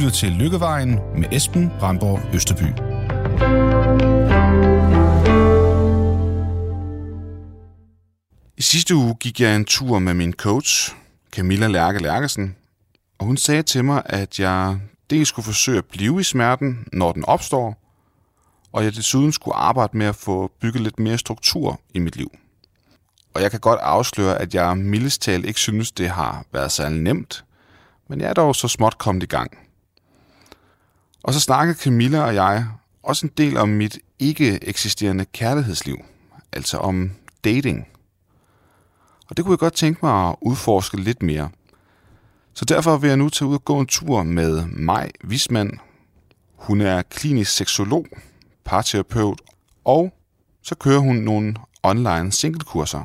lytter til Lykkevejen med Esben Brandborg Østerby. I sidste uge gik jeg en tur med min coach, Camilla Lærke Lærkesen, og hun sagde til mig, at jeg dels skulle forsøge at blive i smerten, når den opstår, og jeg desuden skulle arbejde med at få bygget lidt mere struktur i mit liv. Og jeg kan godt afsløre, at jeg mildest talt ikke synes, det har været særlig nemt, men jeg er dog så småt kommet i gang. Og så snakkede Camilla og jeg også en del om mit ikke eksisterende kærlighedsliv, altså om dating. Og det kunne jeg godt tænke mig at udforske lidt mere. Så derfor vil jeg nu tage ud og gå en tur med Maj Vismand. Hun er klinisk seksolog, parterapeut, og så kører hun nogle online singlekurser.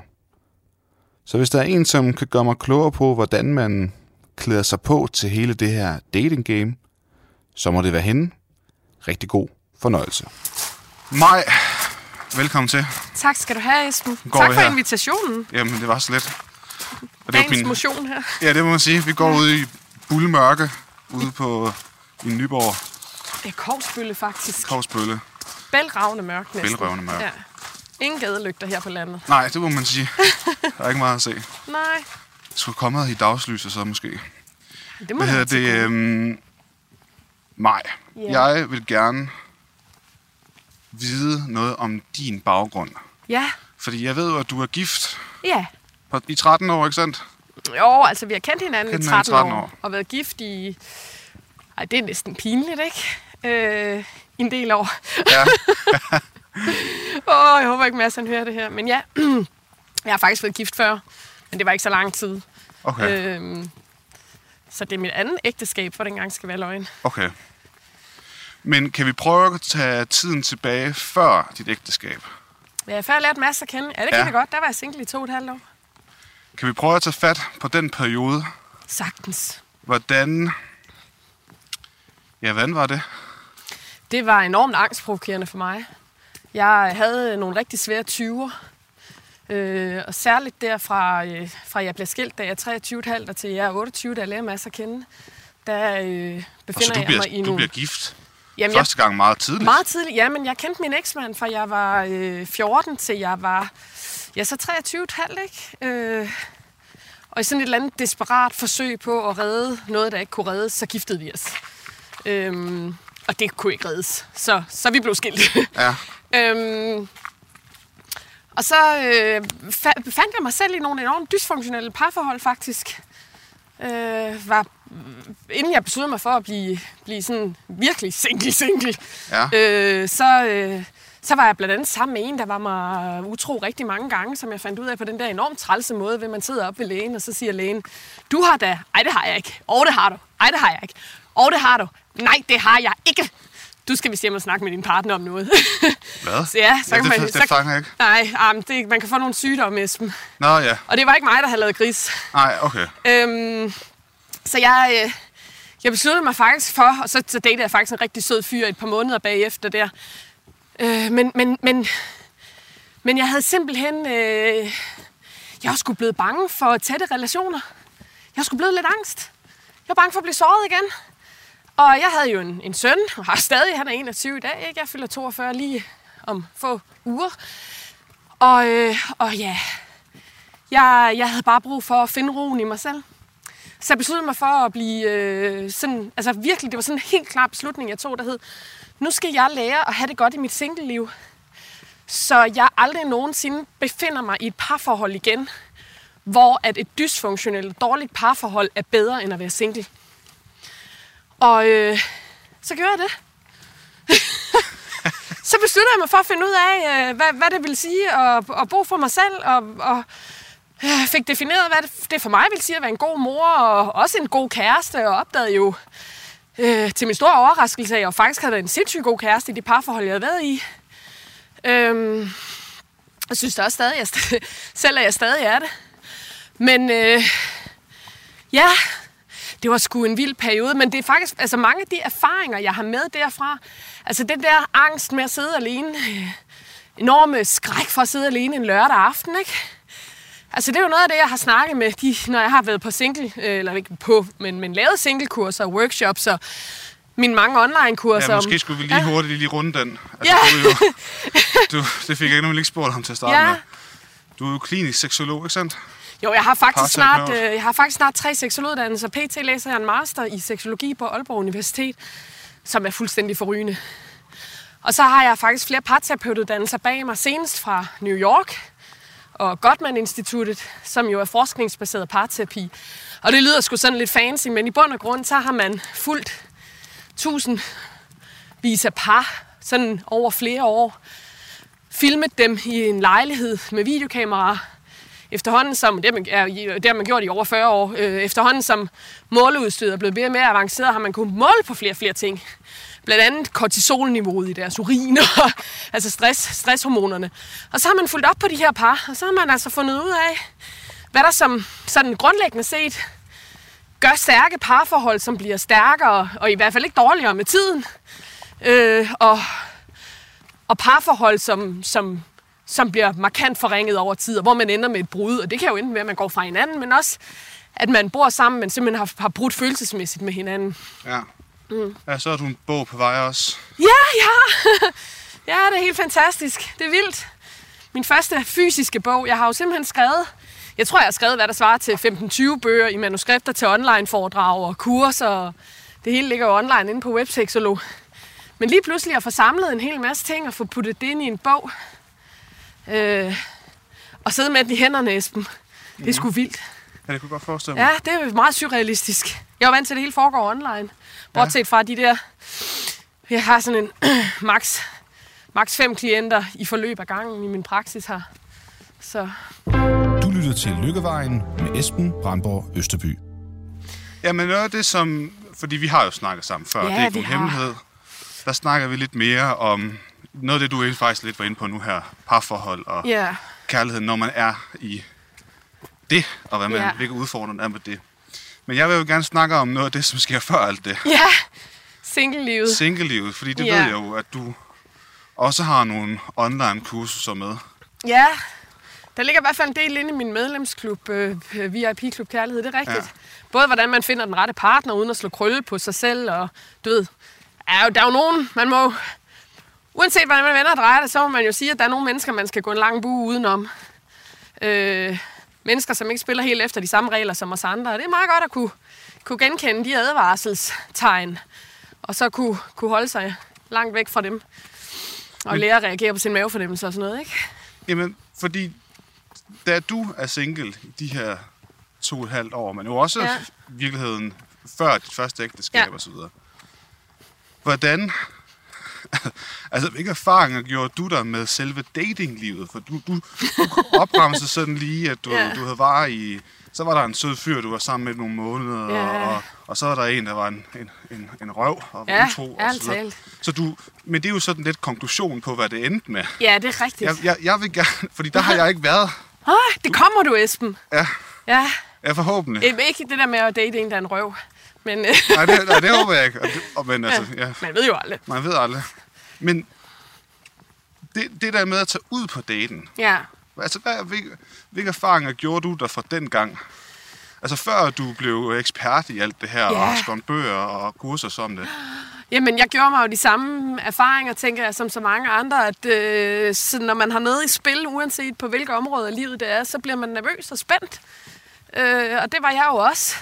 Så hvis der er en, som kan gøre mig klogere på, hvordan man klæder sig på til hele det her dating game, så må det være hende. Rigtig god fornøjelse. Maj, velkommen til. Tak skal du have, Esben. Går tak for her? invitationen. Jamen, det var så let. Og det Dagens min- motion her. Ja, det må man sige. Vi går ud i buldmørke ude på i Nyborg, Det er kovsbølle, faktisk. Kovsbølle. Bælragende mørk næsten. Bælragende mørk. Ja. Ingen gadelygter her på landet. Nej, det må man sige. Der er ikke meget at se. Nej, Det skulle komme i dagslyset så måske. det må Hvad hedder det? Øhm, Maj, Ja. jeg vil gerne vide noget om din baggrund. Ja, Fordi jeg ved jo, at du er gift ja. på- i 13 år, ikke sandt? Jo, altså vi har kendt hinanden Kendt i hinanden i 13, 13 år, år. og været gift i... Ej, det er næsten pinligt, ikke? Øh, en del år. Ja. Åh, oh, jeg håber ikke, Mads han hører det her. Men ja, jeg har faktisk været gift før, men det var ikke så lang tid. Okay, Øhm, så det er mit andet ægteskab, for den gang skal være løgn. okay. Men kan vi prøve at tage tiden tilbage før dit ægteskab? Ja, før jeg lærte Mads at kende. Ja, det Ja. kan jeg godt. Der var jeg single i to og et halvt år. Kan vi prøve at tage fat på den periode? Sagtens. Hvordan... Ja, hvordan var det? Det var enormt angstprovokerende for mig. Jeg havde nogle rigtig svære 20'er. Øh, og særligt derfra, øh, fra jeg blev skilt, da jeg er 23,5 og til jeg er 28, da jeg lærer Mads at kende, der øh, Og så befinder du jeg bliver, mig i du nogle... bliver gift Jamen, jeg, første gang meget tidligt. meget tidligt, ja, men jeg kendte min eksmand, fra jeg var øh, 14 til jeg var ja, så 23,5, ikke? Øh, og i sådan et eller andet desperat forsøg på at redde noget, der ikke kunne reddes, så giftede vi os. Øhm, og det kunne ikke reddes, så, så vi blev skilt. Ja. øhm, og så øh, fa- fandt jeg mig selv i nogle enormt dysfunktionelle parforhold, faktisk. Øh, var, inden jeg besluttede mig for at blive, blive sådan virkelig single-single, Ja. øh, så, øh, så var jeg blandt andet sammen med en, der var mig utro rigtig mange gange, som jeg fandt ud af på den der enormt trælse måde, ved man sidder op ved lægen, og så siger lægen, du har da, ej det har jeg ikke, og det har du, ej det har jeg ikke, og det har du, nej det har jeg ikke. Du skal vist hjem og snakke med din partner om noget. Hvad? så ja, så Ja, kan det- man... det så, fanger jeg ikke. Nej, um, det, man kan få nogle sygdomme, Esben. Nå ja. Og det var ikke mig, der havde lavet gris. Nej, okay. Øhm, så jeg, øh, jeg besluttede mig faktisk for, og så, så datede jeg faktisk en rigtig sød fyr et par måneder bagefter der. Øh, men, men, men, men jeg havde simpelthen... Øh, jeg var sgu blevet bange for tætte relationer. Jeg var sgu blevet lidt angst. Jeg var bange for at blive såret igen. Og jeg havde jo en, en søn, og har stadig, han er 21 i dag, ikke? Jeg fylder 42 lige om få uger. Og, øh, og ja, jeg, jeg havde bare brug for at finde roen i mig selv. Så jeg besluttede mig for at blive øh, sådan, altså virkelig, det var sådan en helt klar beslutning, jeg tog, der hed, nu skal jeg lære at have det godt i mit single-liv, så jeg aldrig nogensinde befinder mig i et parforhold igen, hvor at et dysfunktionelt, dårligt parforhold er bedre end at være single. Og øh, så gjorde jeg det. så besluttede jeg mig for at finde ud af, øh, hvad, hvad det vil sige at, at bo for mig selv, og, og øh, fik defineret, hvad det, det for mig vil sige at være en god mor, og også en god kæreste, og opdagede jo øh, til min store overraskelse, at jeg faktisk havde været en sindssygt god kæreste i de parforhold, jeg havde været i. Øhm, jeg synes da også stadig, jeg st- selv at jeg stadig er det. Men øh, ja, det var sgu en vild periode, men det er faktisk, altså mange af de erfaringer, jeg har med derfra, altså den der angst med at sidde alene, øh, enorme skræk for at sidde alene en lørdag aften, ikke? Altså, det er jo noget af det, jeg har snakket med, de, når jeg har været på single, øh, eller ikke på, men, men lavet singlekurser og workshops og mine mange online-kurser. Ja, måske skulle vi lige ja. hurtigt lige runde den. Altså, ja. du, jo, du, det fik jeg nemlig ikke spurgt ham til at starte ja. med. Du er jo klinisk seksolog, ikke sandt? Jo, jeg har faktisk snart, øh, jeg har faktisk snart tre seksologuddannelser. PT læser jeg en master i seksologi på Aalborg Universitet, som er fuldstændig forrygende. Og så har jeg faktisk flere parterapeutuddannelser bag mig, senest fra New York og Gottman-instituttet, som jo er forskningsbaseret parterapi. Og det lyder sgu sådan lidt fancy, men i bund og grund, så har man fulgt tusindvis af par, sådan over flere år, filmet dem i en lejlighed med videokamera, efterhånden som, det har man, det har man gjort i over 40 år, øh, efterhånden som måleudstyret er blevet mere og mere avanceret, har man kunnet måle på flere og flere ting. Blandt andet kortisolniveauet i deres urin, og, altså stress, stresshormonerne. Og så har man fulgt op på de her par, og så har man altså fundet ud af, hvad der som sådan grundlæggende set gør stærke parforhold, som bliver stærkere, og i hvert fald ikke dårligere med tiden. Øh, og, og parforhold, som, som, som bliver markant forringet over tid, og hvor man ender med et brud. Og det kan jo enten være, at man går fra hinanden, men også, at man bor sammen, men simpelthen har, har brudt følelsesmæssigt med hinanden. Ja. Mm. Ja, så er du en bog på vej også. Ja, ja. ja, det er helt fantastisk. Det er vildt. Min første fysiske bog. Jeg har jo simpelthen skrevet jeg tror, jeg har skrevet, hvad der svarer til 15-20 bøger i manuskripter til online-foredrag og kurser. Det hele ligger jo online inde på Websexolog. Men lige pludselig at få samlet en hel masse ting og få puttet det ind i en bog. Øh, og sidde med den i hænderne, Esben. Det er sgu vildt. Ja, det kunne godt forestille mig. Ja, det er meget surrealistisk. Jeg var vant til, at det hele foregår online. Bortset ja. fra de der... Jeg har sådan en max, max fem klienter i forløb af gangen i min praksis her. Så lytter til Lykkevejen med Esben Brandborg Østerby. Jamen noget af det, som... Fordi vi har jo snakket sammen før, ja, det er ikke nogen hemmelighed. Der snakker vi lidt mere om noget af det, du faktisk lidt var inde på nu her. Parforhold og ja. kærlighed, når man er i det, og hvad man, ja. hvilke udfordringer er med det. Men jeg vil jo gerne snakke om noget af det, som sker før alt det. Ja, single-livet. Single-livet, fordi det ja. ved jeg jo, at du også har nogle online-kurser med. Ja, der ligger i hvert fald en del inde i min medlemsklub, øh, VIP Klub Kærlighed, det er rigtigt. Ja. Både hvordan man finder den rette partner, uden at slå krølle på sig selv, og du ved, er jo, der er jo nogen, man må, uanset hvordan man vender og drejer det, så må man jo sige, at der er nogle mennesker, man skal gå en lang bue udenom. Øh, mennesker, som ikke spiller helt efter de samme regler som os andre. Og det er meget godt at kunne, kunne genkende de advarselstegn, og så kunne, kunne holde sig langt væk fra dem, og Men, lære at reagere på sin mavefornemmelse og sådan noget, ikke? Jamen, fordi da du er single i de her to og et halvt år, men jo også ja. virkeligheden før dit første ægteskab ja. og så videre. Hvordan, altså hvilke erfaringer gjorde du der med selve datinglivet? For du, du, du opremsede sådan lige, at du, ja. du havde var i, så var der en sød fyr, du var sammen med nogle måneder, ja. og, og, så var der en, der var en, en, en, en røv og ja, utro. Og så, videre. så du, men det er jo sådan lidt konklusion på, hvad det endte med. Ja, det er rigtigt. Jeg, jeg, jeg vil gerne, fordi der har jeg ikke været Ah, det kommer du, Esben. Ja. Ja. Ja, forhåbentlig. Det ikke det der med at date en, der er en røv. Men, nej, det, nej, det håber jeg ikke. Og, og, men, altså, ja. Man ved jo aldrig. Man ved aldrig. Men det, det der med at tage ud på daten. Ja. Altså, hvad, hvilke, hvilke erfaringer gjorde du der fra den gang? Altså, før du blev ekspert i alt det her, ja. og har skrevet bøger og kurser som det. Jamen, jeg gjorde mig jo de samme erfaringer, tænker jeg, som så mange andre, at øh, så når man har noget i spil, uanset på hvilke områder af livet det er, så bliver man nervøs og spændt. Øh, og det var jeg jo også.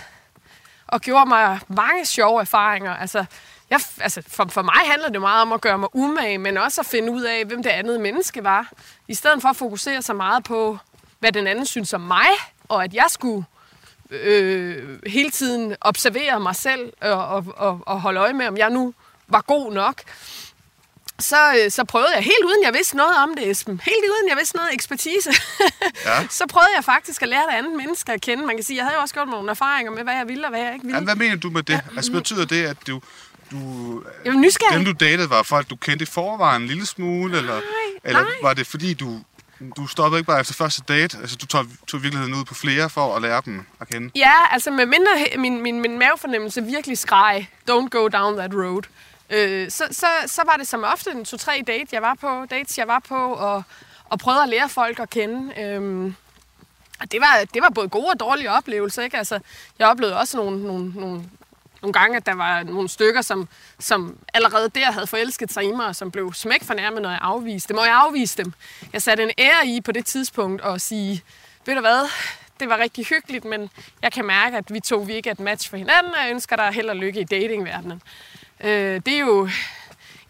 Og gjorde mig mange sjove erfaringer. Altså, jeg, altså for, for mig handler det meget om at gøre mig umage, men også at finde ud af, hvem det andet menneske var. I stedet for at fokusere så meget på, hvad den anden synes om mig, og at jeg skulle øh, hele tiden observere mig selv og, og, og, og holde øje med, om jeg nu var god nok. Så, øh, så prøvede jeg, helt uden jeg vidste noget om det, Esben, helt uden jeg vidste noget ekspertise, ja. så prøvede jeg faktisk at lære det andet mennesker at kende. Man kan sige, jeg havde jo også gjort nogle erfaringer med, hvad jeg ville og hvad jeg ikke ville. Ja, hvad mener du med det? Altså betyder det, at du, du, jeg var dem du datede var folk, du kendte i forvejen en lille smule? Eller, nej, eller nej. var det fordi, du du stoppede ikke bare efter første date? Altså, du tog, tog virkeligheden ud på flere for at lære dem at kende? Ja, altså med mindre min, min, min mavefornemmelse virkelig skreg, don't go down that road, øh, så, så, så var det som ofte en to-tre date, jeg var på, dates, jeg var på, og, og prøvede at lære folk at kende. Øh, Og det var, det var både gode og dårlige oplevelser. Ikke? Altså, jeg oplevede også nogle, nogle, nogle, nogle gange, at der var nogle stykker, som, som allerede der havde forelsket sig i mig, og som blev smæk fornærmet, når jeg afviste dem. Og jeg afviste dem. Jeg satte en ære i på det tidspunkt og sige, ved du hvad, det var rigtig hyggeligt, men jeg kan mærke, at vi to vi ikke er et match for hinanden, og jeg ønsker dig held og lykke i datingverdenen. Øh, det er jo,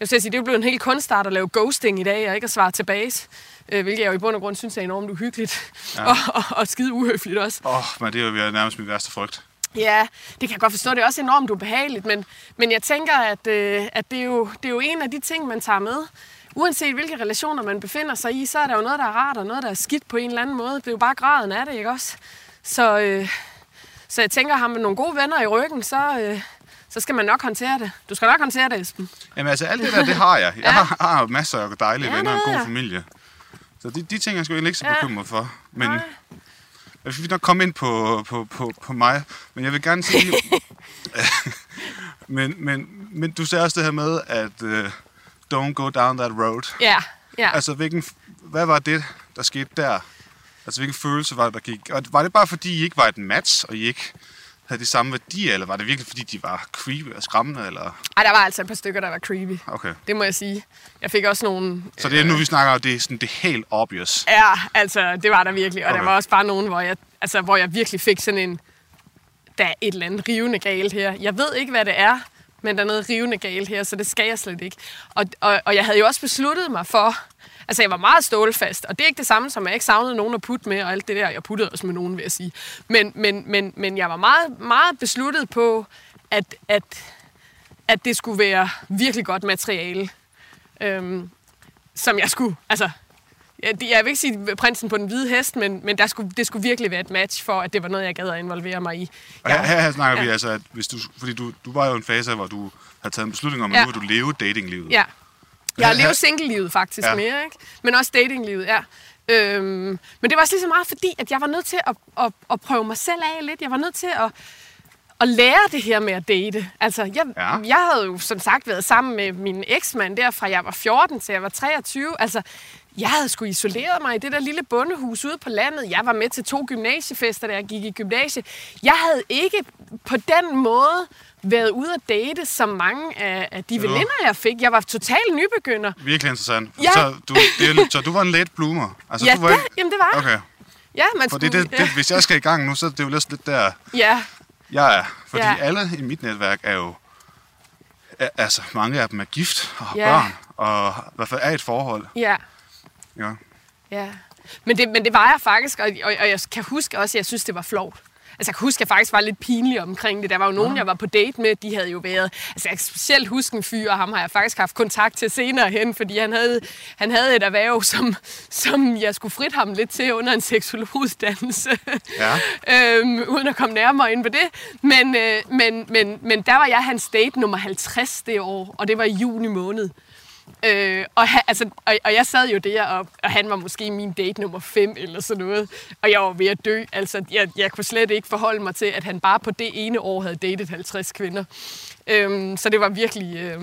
jeg vil sige, det er jo blevet en helt kunstart at lave ghosting i dag, og ikke at svare tilbage. Øh, hvilket jeg jo i bund og grund synes er enormt uhyggeligt. Ja. Og, og, og skide uhøfligt også. Åh, oh, men det er jo nærmest min værste frygt. Ja, det kan jeg godt forstå. Det er også enormt ubehageligt, men, men jeg tænker, at, øh, at det, er jo, det er jo en af de ting, man tager med. Uanset hvilke relationer man befinder sig i, så er der jo noget, der er rart, og noget, der er skidt på en eller anden måde. Det er jo bare graden af det, ikke også? Så, øh, så jeg tænker, har man nogle gode venner i ryggen, så, øh, så skal man nok håndtere det. Du skal nok håndtere det, Esben. Jamen altså, alt det der, det har jeg. Jeg ja. har, har masser af dejlige ja, venner og en god familie. Så de, de ting er jeg sgu ikke så bekymret for. Men Nej. Jeg vil nok komme ind på, på, på, på mig. Men jeg vil gerne sige... men, men, men du sagde også det her med, at uh, don't go down that road. Ja, ja. Altså, hvilken, hvad var det, der skete der? Altså, hvilken følelse var det, der gik? Og var det bare, fordi I ikke var et match, og I ikke havde de samme værdier, eller var det virkelig, fordi de var creepy og skræmmende? Eller? Ej, der var altså et par stykker, der var creepy. Okay. Det må jeg sige. Jeg fik også nogle... Så det er nu, vi snakker det er sådan det er helt obvious? Ja, altså, det var der virkelig. Og okay. der var også bare nogen, hvor jeg, altså, hvor jeg virkelig fik sådan en... Der er et eller andet rivende galt her. Jeg ved ikke, hvad det er, men der er noget rivende galt her, så det skal jeg slet ikke. Og, og, og jeg havde jo også besluttet mig for, Altså, jeg var meget stålfast, og det er ikke det samme som, at jeg ikke savnede nogen at putte med, og alt det der. Jeg puttede også med nogen, vil jeg sige. Men, men, men, men jeg var meget, meget besluttet på, at, at, at det skulle være virkelig godt materiale, øhm, som jeg skulle, altså, jeg, jeg vil ikke sige prinsen på den hvide hest, men, men der skulle, det skulle virkelig være et match for, at det var noget, jeg gad at involvere mig i. Og her, her, her snakker ja. vi altså, at hvis du, fordi du, du var jo en fase, hvor du havde taget en beslutning om, at ja. nu vil du leve datinglivet. Ja. Jeg har levet single-livet faktisk ja. mere, ikke? men også datinglivet, ja. Øhm, men det var også lige så meget fordi, at jeg var nødt til at, at, at prøve mig selv af lidt. Jeg var nødt til at, at lære det her med at date. Altså, jeg, ja. jeg havde jo som sagt været sammen med min eksmand der fra jeg var 14 til jeg var 23. Altså, jeg havde sgu isoleret mig i det der lille bondehus ude på landet. Jeg var med til to gymnasiefester, da jeg gik i gymnasie. Jeg havde ikke på den måde været ude at date som mange af, af de veninder, jeg fik. Jeg var totalt nybegynder. Virkelig interessant. Ja. Så, du, det, så du var en late bloomer? Altså, ja, du var det, jamen det var Okay. Ja, man Fordi skulle, det, det, ja. hvis jeg skal i gang nu, så er det jo lidt der, ja. jeg er. Fordi ja. alle i mit netværk er jo... Er, altså, mange af dem er gift og har ja. børn, og i hvert fald er et forhold. Ja. Ja. Ja. Men det, men det var jeg faktisk, og, og, og jeg kan huske også, at jeg synes, det var flot. Altså, jeg kan huske, at jeg faktisk var lidt pinlig omkring det. Der var jo nogen, jeg var på date med, de havde jo været... Altså, jeg kan specielt huske en fyr, og ham har jeg faktisk haft kontakt til senere hen, fordi han havde, han havde et erhverv, som, som jeg skulle frit ham lidt til under en seksologuddannelse. Ja. øhm, uden at komme nærmere ind på det. Men, øh, men, men, men der var jeg hans date nummer 50 det år, og det var i juni måned. Øh, og, han, altså, og, og jeg sad jo der, og, og han var måske min date nummer 5 eller sådan noget. Og jeg var ved at dø. Altså, jeg, jeg kunne slet ikke forholde mig til, at han bare på det ene år havde datet 50 kvinder. Øh, så det var virkelig... Øh,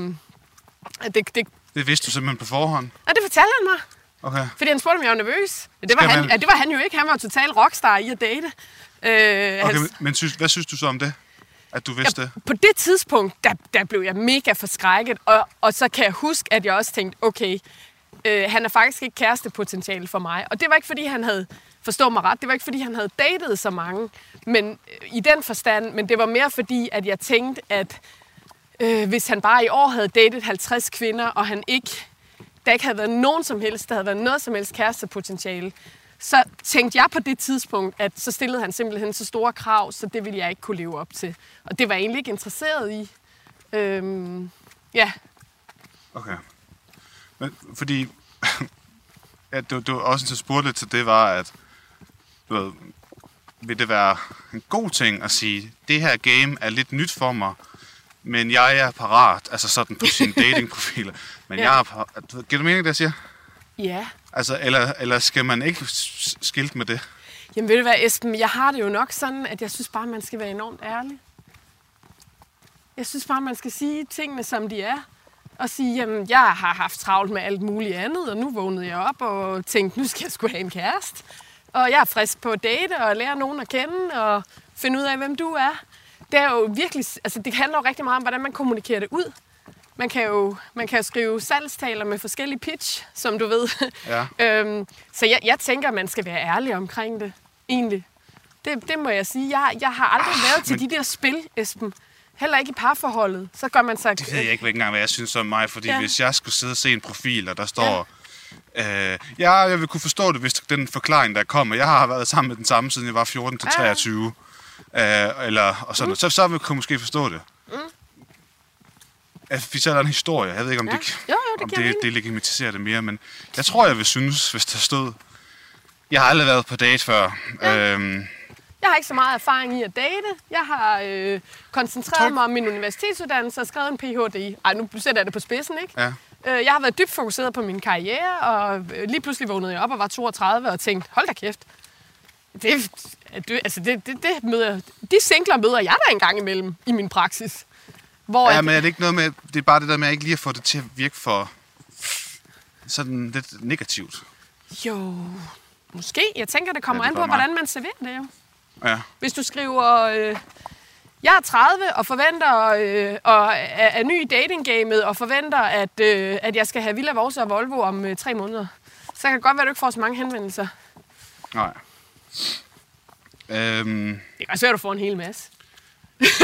det, det, det vidste du simpelthen på forhånd? Ja, det fortalte han mig. Okay. Fordi han spurgte, om jeg var nervøs. Det var, han, man... ja, det var han jo ikke. Han var total rockstar i at date. Øh, okay, hans... men, men synes, hvad synes du så om det? At du vidste ja, På det tidspunkt, der, der blev jeg mega forskrækket, og, og så kan jeg huske, at jeg også tænkte, okay, øh, han er faktisk ikke kærestepotentiale for mig. Og det var ikke, fordi han havde, forstå mig ret, det var ikke, fordi han havde datet så mange, men øh, i den forstand, men det var mere fordi, at jeg tænkte, at øh, hvis han bare i år havde datet 50 kvinder, og han ikke, der ikke havde været nogen som helst, der havde været noget som helst kærestepotentiale, så tænkte jeg på det tidspunkt, at så stillede han simpelthen så store krav, så det ville jeg ikke kunne leve op til. Og det var jeg egentlig ikke interesseret i. Øhm, ja. Okay. Men fordi, ja, du, du også så spurgte lidt til det, var, at du ved, vil det være en god ting at sige, det her game er lidt nyt for mig, men jeg er parat, altså sådan på sine datingprofiler. Men ja. jeg er parat. Giver du mening, det jeg siger? Ja. Altså, eller, eller skal man ikke skilte med det? Jamen ved du hvad, Esben, jeg har det jo nok sådan, at jeg synes bare, man skal være enormt ærlig. Jeg synes bare, man skal sige tingene, som de er. Og sige, jamen, jeg har haft travlt med alt muligt andet, og nu vågnede jeg op og tænkte, nu skal jeg sgu have en kæreste. og jeg er frisk på at date og lære nogen at kende og finde ud af, hvem du er. Det er jo virkelig, altså det handler jo rigtig meget om, hvordan man kommunikerer det ud. Man kan jo, man kan jo skrive salgstaler med forskellige pitch, som du ved. Ja. øhm, så jeg, jeg tænker, at man skal være ærlig omkring det, egentlig. Det, det må jeg sige. Jeg, jeg har aldrig ah, været til men- de der spil, Esben. Heller ikke i parforholdet. Så gør man sig... Det ved jeg ikke engang, hvad jeg synes om mig, fordi Ja. hvis jeg skulle sidde og se en profil, og der står... Ja. Øh, ja, jeg vil kunne forstå det, hvis den forklaring, der kommer. Jeg har været sammen med den samme, siden jeg var 14 til Ja. 23. Øh, eller, og sådan mm. så, så vil jeg måske forstå det. Altså, fordi så er der en historie. Jeg ved ikke, om Ja. det, Jo, jo, det om det, det legitimitiserer det mere, men jeg tror, jeg vil synes, hvis der stod... Jeg har aldrig været på date før. Ja. Øhm, Jeg har ikke så meget erfaring i at date. Jeg har øh, koncentreret du- mig om min universitetsuddannelse og skrevet en Ph.D. Ej, nu sætter jeg det på spidsen, ikke? ja. Øh, jeg har været dybt fokuseret på min karriere, og øh, lige pludselig vågnede jeg op og var 32 og tænkte, hold da kæft. Det, det, altså det, det, det møder, de singler møder jeg da en gang imellem i min praksis. Hvor Ja, at, men er det ikke noget med... Det er bare det der med, at jeg ikke lige at få det til at virke for... Sådan lidt negativt. Jo, måske. Jeg tænker, det kommer Ja, det an på, mig. hvordan man serverer det jo. Ja. Hvis du skriver, øh, jeg er 30 og forventer, øh, og er, er ny i datinggamet og forventer, at, øh, at jeg skal have Villa Vorse og Volvo om øh, tre måneder, så kan det godt være, at du ikke får så mange henvendelser. Nej. Øhm, Det kan også være, at du får en hel masse.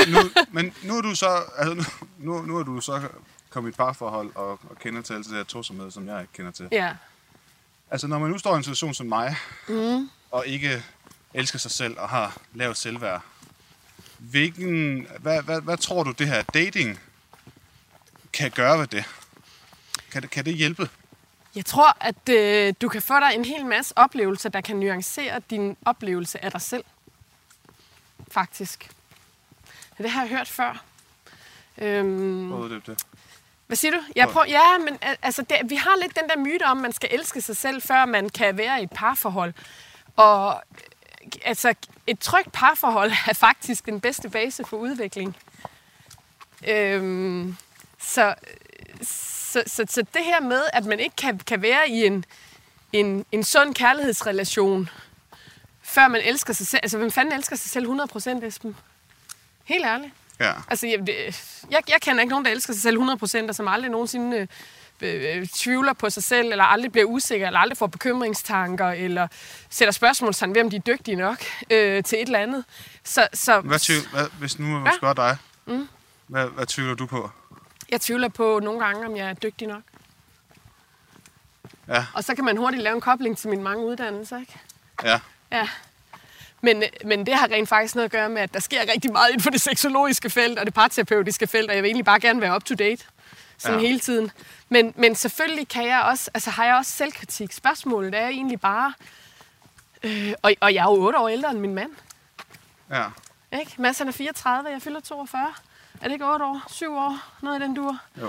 Nu, men nu er du så, altså nu, nu, nu er du så kommet i et parforhold og, og kender til alt det der tosomhed, som jeg ikke kender til. Ja. Altså når man nu står i en situation som mig, mm. og ikke elsker sig selv og har lavt selvværd, hvilken, hvad, hvad, hvad tror du det her dating kan gøre ved det? Kan det, kan det hjælpe? Jeg tror, at øh, du kan få dig en hel masse oplevelser, der kan nuancere din oplevelse af dig selv. Faktisk. Det har jeg hørt før. Øhm, Prøv det, det. Hvad siger du? Jeg prøver, ja, men al- altså, det, vi har lidt den der myte om, at man skal elske sig selv, før man kan være i et parforhold. Og altså, et trygt parforhold er faktisk den bedste base for udvikling. Øhm, så, så, så, så det her med, at man ikke kan, kan være i en, en, en sund kærlighedsrelation, før man elsker sig selv. Altså, hvem fanden elsker sig selv 100% Esben? Helt ærligt. Ja. Altså, jeg, det- jeg, jeg kender ikke nogen, der elsker sig selv 100%, og som aldrig nogensinde øh, øh, tvivler på sig selv, eller aldrig bliver usikker, eller aldrig får bekymringstanker, eller sætter spørgsmålstegn ved, om de er dygtige nok øh, til et eller andet. Så, så Hvad tvivl, hvad, hvis nu Ja. man spørger dig, mm. hvad, hvad tvivler du på? jeg tvivler på nogle gange, om jeg er dygtig nok. Ja, Og så kan man hurtigt lave en kobling til mine mange uddannelser, ikke? ja. Ja. Men, men det har rent faktisk noget at gøre med, at der sker rigtig meget inden for det seksologiske felt og det parterapeutiske felt, og jeg vil egentlig bare gerne være up to date sådan Ja. hele tiden. Men, men selvfølgelig kan jeg også, altså har jeg også selvkritik. Spørgsmålet er egentlig bare, øh, og, og jeg er jo otte år ældre end min mand, ja. ikke? Mads han er 34, jeg fylder 42. Er det ikke 8 år? 7 år? Noget i den dur. Jo.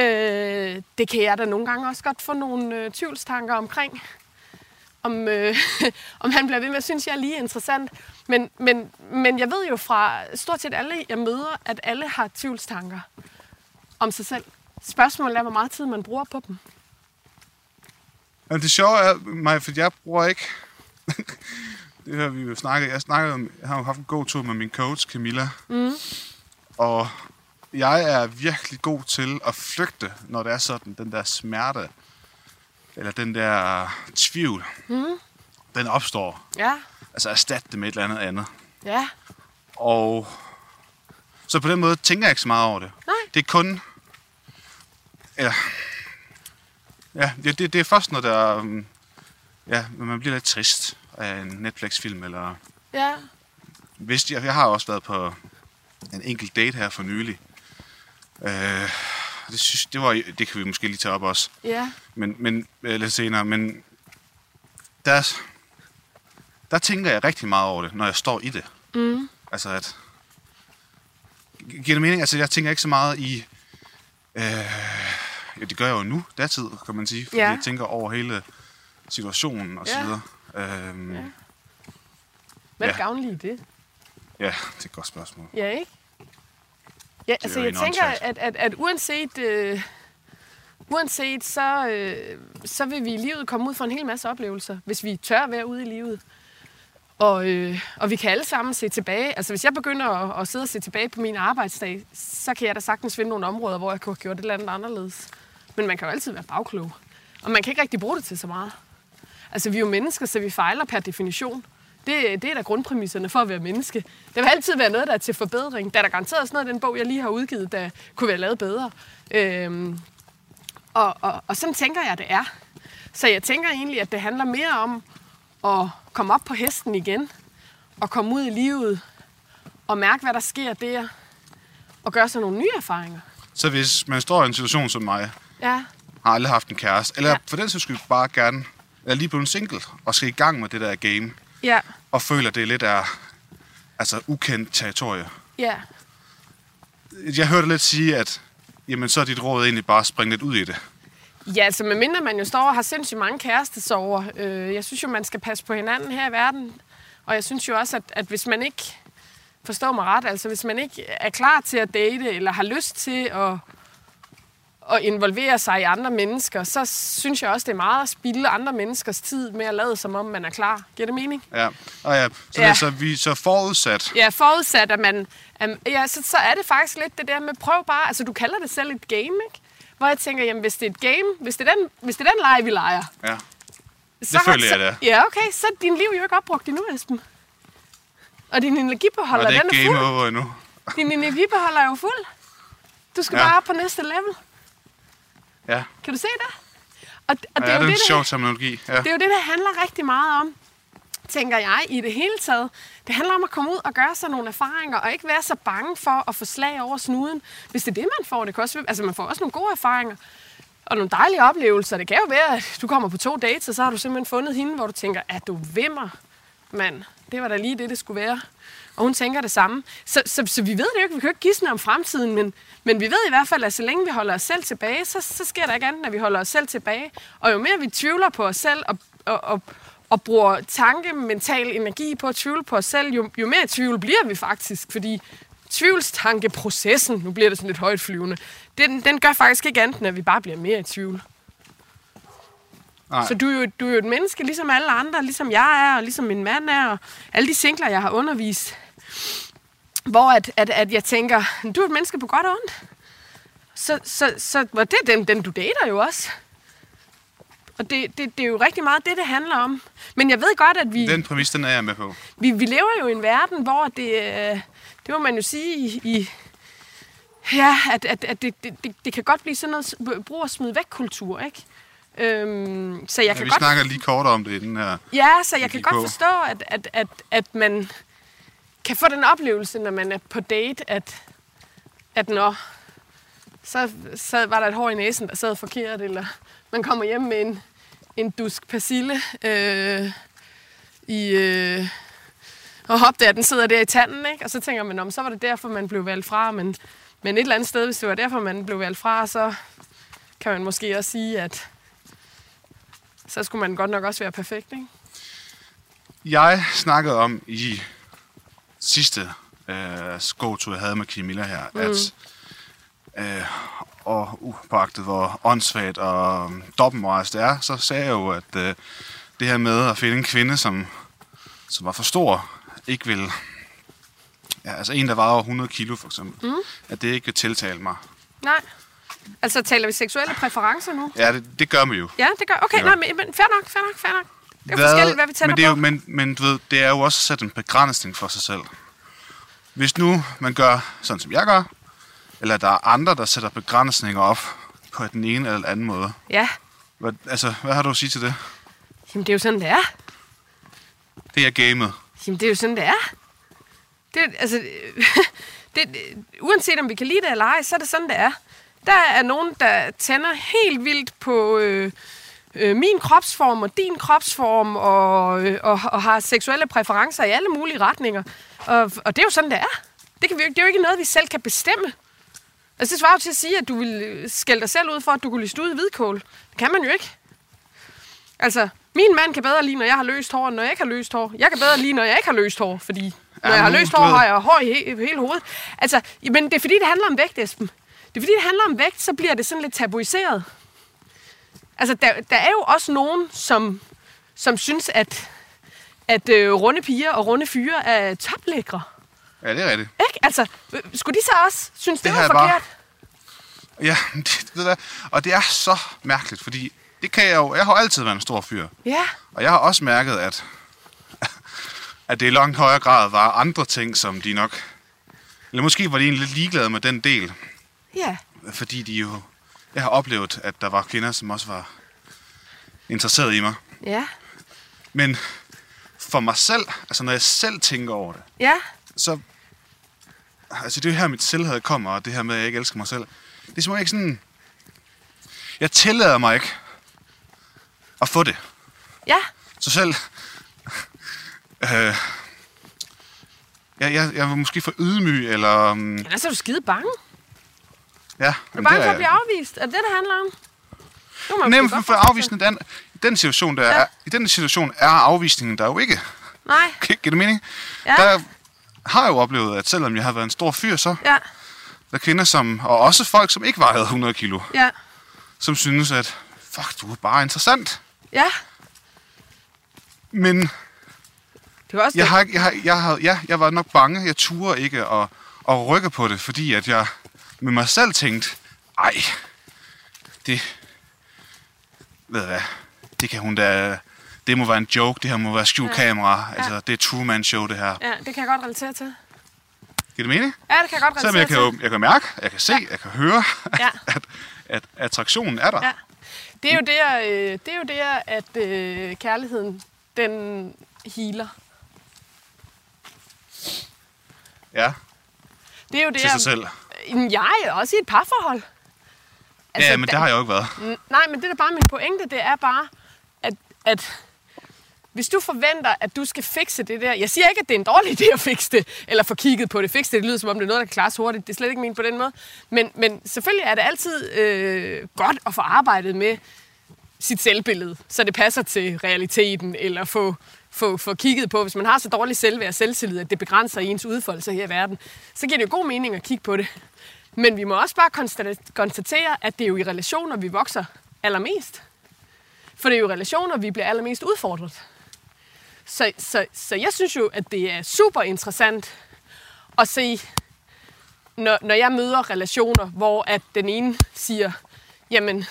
Øh, det kan jeg da nogle gange også godt få nogle øh, tvivlstanker omkring. Om, øh, om han bliver ved med at synes, jeg er lige interessant. Men, men, men jeg ved jo fra stort set alle, jeg møder, at alle har tvivlstanker om sig selv. Spørgsmålet er, hvor meget tid man bruger på dem. Men det sjove er, mig, for jeg bruger ikke... det har vi jo snakket... Jeg, snakkede om, jeg har jo haft en god tur med min coach, Camilla. Mm. Og jeg er virkelig god til at flygte, når det er sådan, den der smerte, eller den der tvivl, mm. den opstår. Ja, Altså erstatte det med et eller andet andet. ja, Og så på den måde tænker jeg ikke så meget over det. Nej. Det er kun... Eller, ja, det, det, det er først, når der... um, Ja, når man bliver lidt trist af en Netflix-film, eller... ja. Hvis jeg, jeg har også været på en enkelt date her for nylig. Øh, det, synes, det, var, det kan vi måske lige tage op også. Ja, Men, men øh, lidt senere. Men der, der tænker jeg rigtig meget over det, når jeg står i det. mm. Altså at... Gi- Giver det mening? Altså jeg tænker ikke så meget i... Øh, ja, det gør jeg jo nu, datid, kan man sige. Fordi Ja. jeg tænker over hele situationen og så Ja. videre. Øhm, ja. hvad er Ja. gavnligt i det? ja, det er et godt spørgsmål. Ja, ikke? Ja, altså jo jeg tænker, at, at, at uanset, øh, uanset, så, øh, så vil vi i livet komme ud for en hel masse oplevelser, hvis vi tør at være ude i livet. Og, øh, og vi kan alle sammen se tilbage. Altså hvis jeg begynder at, at sidde og se tilbage på min arbejdsdag, så kan jeg da sagtens finde nogle områder, hvor jeg kunne have gjort et eller andet anderledes. Men man kan jo altid være bagklog. Og man kan ikke rigtig bruge det til så meget. Altså vi er jo mennesker, så vi fejler per definition. Det, det er da grundpræmisserne for at være menneske. Der vil altid være noget, der er til forbedring. Der er der garanteret også noget den bog, jeg lige har udgivet, der kunne være lavet bedre. Øhm, og, og, og sådan tænker jeg, det er. Så jeg tænker egentlig, at det handler mere om at komme op på hesten igen, og komme ud i livet, og mærke, hvad der sker der, og gøre sig nogle nye erfaringer. Så hvis man står i en situation som mig, Ja, har aldrig haft en kæreste, eller ja. for den sags skyld bare gerne, er lige blevet single, og skal i gang med det der game, ja, og føler, det er lidt af altså, ukendt territorie. ja. Jeg hørte lidt sige, at jamen, så er dit råd egentlig bare at springe lidt ud i det. Ja, altså medmindre man jo står og har sindssygt mange kærestesover. Øh, jeg synes jo, man skal passe på hinanden her i verden. Og jeg synes jo også, at, at hvis man ikke, forstår mig ret, altså hvis man ikke er klar til at date, eller har lyst til at, at involvere sig i andre mennesker, så synes jeg også, det er meget at spilde andre menneskers tid med at lade, som om man er klar. Giver det mening? Ja. Og ja, så, Ja. Det, så vi så forudsat. Ja, forudsat, at man... at, ja, så, så er det faktisk lidt det der med, prøv bare... Altså, du kalder det selv et game, ikke? Hvor jeg tænker, jamen, hvis det er et game, hvis det er den, hvis det er den leg, vi leger, Ja. så Det føler jeg, det. Ja, okay, så er din liv jo ikke opbrugt endnu, Esben. Og din Og energibeholder, det er den er game fuld. over endnu. Din energibeholder er jo fuld. Du skal Ja. bare op på næste level. Ja, Kan du se det? Og, og det, ja er det jo er det, en det, sjov terminologi. Ja. det er jo det, det handler rigtig meget om, tænker jeg, i det hele taget. Det handler om at komme ud og gøre sig nogle erfaringer, og ikke være så bange for at få slag over snuden. Hvis det er det, man får, det kan også, altså man får også nogle gode erfaringer, og nogle dejlige oplevelser. Det kan jo være, at du kommer på to dates, og så har du simpelthen fundet hende, hvor du tænker, at du vimmer, mand. Det var da lige det, det skulle være. Og hun tænker det samme. Så, så, så vi ved det jo ikke. Vi kan jo ikke gisne om fremtiden, men, men vi ved i hvert fald, at så længe vi holder os selv tilbage, så, så sker der ikke andet, at vi holder os selv tilbage. Og jo mere vi tvivler på os selv og, og, og, og bruger tanke, mental energi på at tvivle på os selv, jo, jo mere tvivl bliver vi faktisk. Fordi tvivlstankeprocessen, nu bliver det sådan lidt højt flyvende, den, den gør faktisk ikke andet, at vi bare bliver mere i tvivl. Nej. Så du er, jo, du er jo et menneske, ligesom alle andre, ligesom jeg er, og ligesom min mand er, og alle de singler, jeg har undervist. Hvor at, at, at jeg tænker, du er et menneske på godt og ondt. Så, så, så hvor det er den, den, du dater jo også. Og det, det, det er jo rigtig meget det, det handler om. Men jeg ved godt, at vi, Den præmis, den er jeg med på. vi, vi lever jo i en verden, hvor det, øh, det må man jo sige, i, i ja, at, at, at det, det, det, kan godt blive sådan noget brug og smid væk kultur, ikke? Øhm, så jeg Ja, kan vi godt snakker lige kort om det i den her. Ja, så jeg kan godt forstå, at, at, at, at man kan få den oplevelse, når man er på date, at, at når så sad, var der et hår i næsen, der sad forkert, eller man kommer hjem med en, en dusk persille øh, i, øh, og opdager, at den sidder der i tanden, ikke? og så tænker man, om så var det derfor, man blev valgt fra, men, men et eller andet sted, hvis det var derfor, man blev valgt fra, så kan man måske også sige, at så skulle man godt nok også være perfekt, ikke? Jeg snakkede om i sidste øh, gåtur, jeg havde med Camilla her, mm. at øh, og upagtet hvor åndssvagt og dobbeltmorals det er, så sagde jeg jo, at øh, det her med at finde en kvinde, som, som var for stor, ikke vil... Ja, altså en, der vejer over 100 kilo for eksempel, mm. at det ikke vil tiltale mig. Nej. Altså, taler vi seksuelle præferencer nu? Ja, det, det gør man jo. Ja, det gør Okay, Ja. nej, men, men fair nok, fair nok, fair nok. Det er jo forskelligt, hvad vi tænder men, det er jo, på. men, men du ved, det er jo også at sætte en begrænsning for sig selv. Hvis nu man gør sådan, som jeg gør, eller der er andre, der sætter begrænsninger op på den ene eller den anden måde. Ja, Hvad, altså, hvad har du at sige til det? jamen det er jo sådan, det er. Det er gamet. Jamen det er jo sådan, det er. Det, altså, det, uanset om vi kan lide det eller ej, så er det sådan, det er. Der er nogen, der tænder helt vildt på øh, øh, min kropsform og din kropsform, og, øh, og, og har seksuelle præferencer i alle mulige retninger. Og, og det er jo sådan, det er. Det, kan vi, det er jo ikke noget, vi selv kan bestemme. Altså, det svarer jo til at sige, at du vil skælde dig selv ud for, at du kunne liste ud i hvidkål. Det kan man jo ikke. Altså, min mand kan bedre lide, når jeg har løst hår, end når jeg ikke har løst hår. Jeg kan bedre lide, når jeg ikke har løst hår, fordi når jeg har løst hår, har jeg hår i he- hele hovedet. Altså, men det er fordi, det handler om vægt, Esben. Det er fordi, det handler om vægt, så bliver det sådan lidt tabuiseret. Altså, der, der er jo også nogen, som, som synes, at, at øh, runde piger og runde fyre er toplækre. Ja, det er rigtigt. Ikke? Altså, skulle de så også synes, det, Det var bare- forkert? Ja, det, ved du og det er så mærkeligt, fordi det kan jeg jo... Jeg har altid været en stor fyr. Ja, Og jeg har også mærket, at, at det i langt højere grad var andre ting, som de nok... Eller måske var de egentlig lidt ligeglade med den del, ja, fordi de jo... Jeg har oplevet, at der var kvinder, som også var interesseret i mig. ja, Men for mig selv, altså når jeg selv tænker over det, ja, så... Altså det er jo her, mit selvhed kommer, og det her med, at jeg ikke elsker mig selv. Det er som ikke sådan... Jeg tillader mig ikke at få det. ja, Så selv... Øh, jeg, jeg, jeg var måske for ydmyg, eller... Um, ellers er du skide bange. Ja, Du er bange det for at blive afvist. Er det det, handler om? Måske for, for afvisning, den, i den situation, der Ja. er, i den situation er afvisningen der jo ikke. Nej, Gi- Giver det mening? Ja. Der har jeg jo oplevet, at selvom jeg har været en stor fyr, så ja, der er kvinder, som, og også folk, som ikke vejede 100 kilo, ja, som synes, at fuck, du er bare interessant. ja. Men Det var også jeg, det. har, jeg, har, jeg, har, ja, jeg var nok bange. Jeg turde ikke at, at rykke på det, fordi at jeg med mig selv tænkte, ej, det, ved hvad, det kan hun da, det må være en joke, det her må være skjult Ja. kamera, altså det er Truman Show det her. Ja, det kan jeg godt relatere til. Giver det mening? Ja, det kan jeg godt Selvom relatere jeg kan, jo, jeg kan mærke, jeg kan se, jeg kan høre, Ja. at, at attraktionen er der. Ja. Det er jo der, øh, det er jo der at øh, kærligheden, den healer. ja Det er jo det, til sig selv. Jeg er også i et parforhold. ja, men det har jeg jo ikke været. Nej, men det der bare min pointe, det er bare, at, at hvis du forventer, at du skal fikse det der... Jeg siger ikke, at det er en dårlig idé at fikse det, eller få kigget på det. Fikse det, det lyder som om, det er noget, der kan klares hurtigt. Det er slet ikke ment på den måde. Men, men selvfølgelig er det altid øh, godt at få arbejdet med sit selvbillede, så det passer til realiteten, eller få, få, få kigget på, hvis man har så dårlig selvværd og selvtillid, at det begrænser ens udfoldelse her i verden, så giver det jo god mening at kigge på det. Men vi må også bare konstatere, at det er jo i relationer, vi vokser allermest. For det er jo i relationer, vi bliver allermest udfordret. Så, så, så jeg synes jo, at det er super interessant at se, når, når jeg møder relationer, hvor at den ene siger, jamen,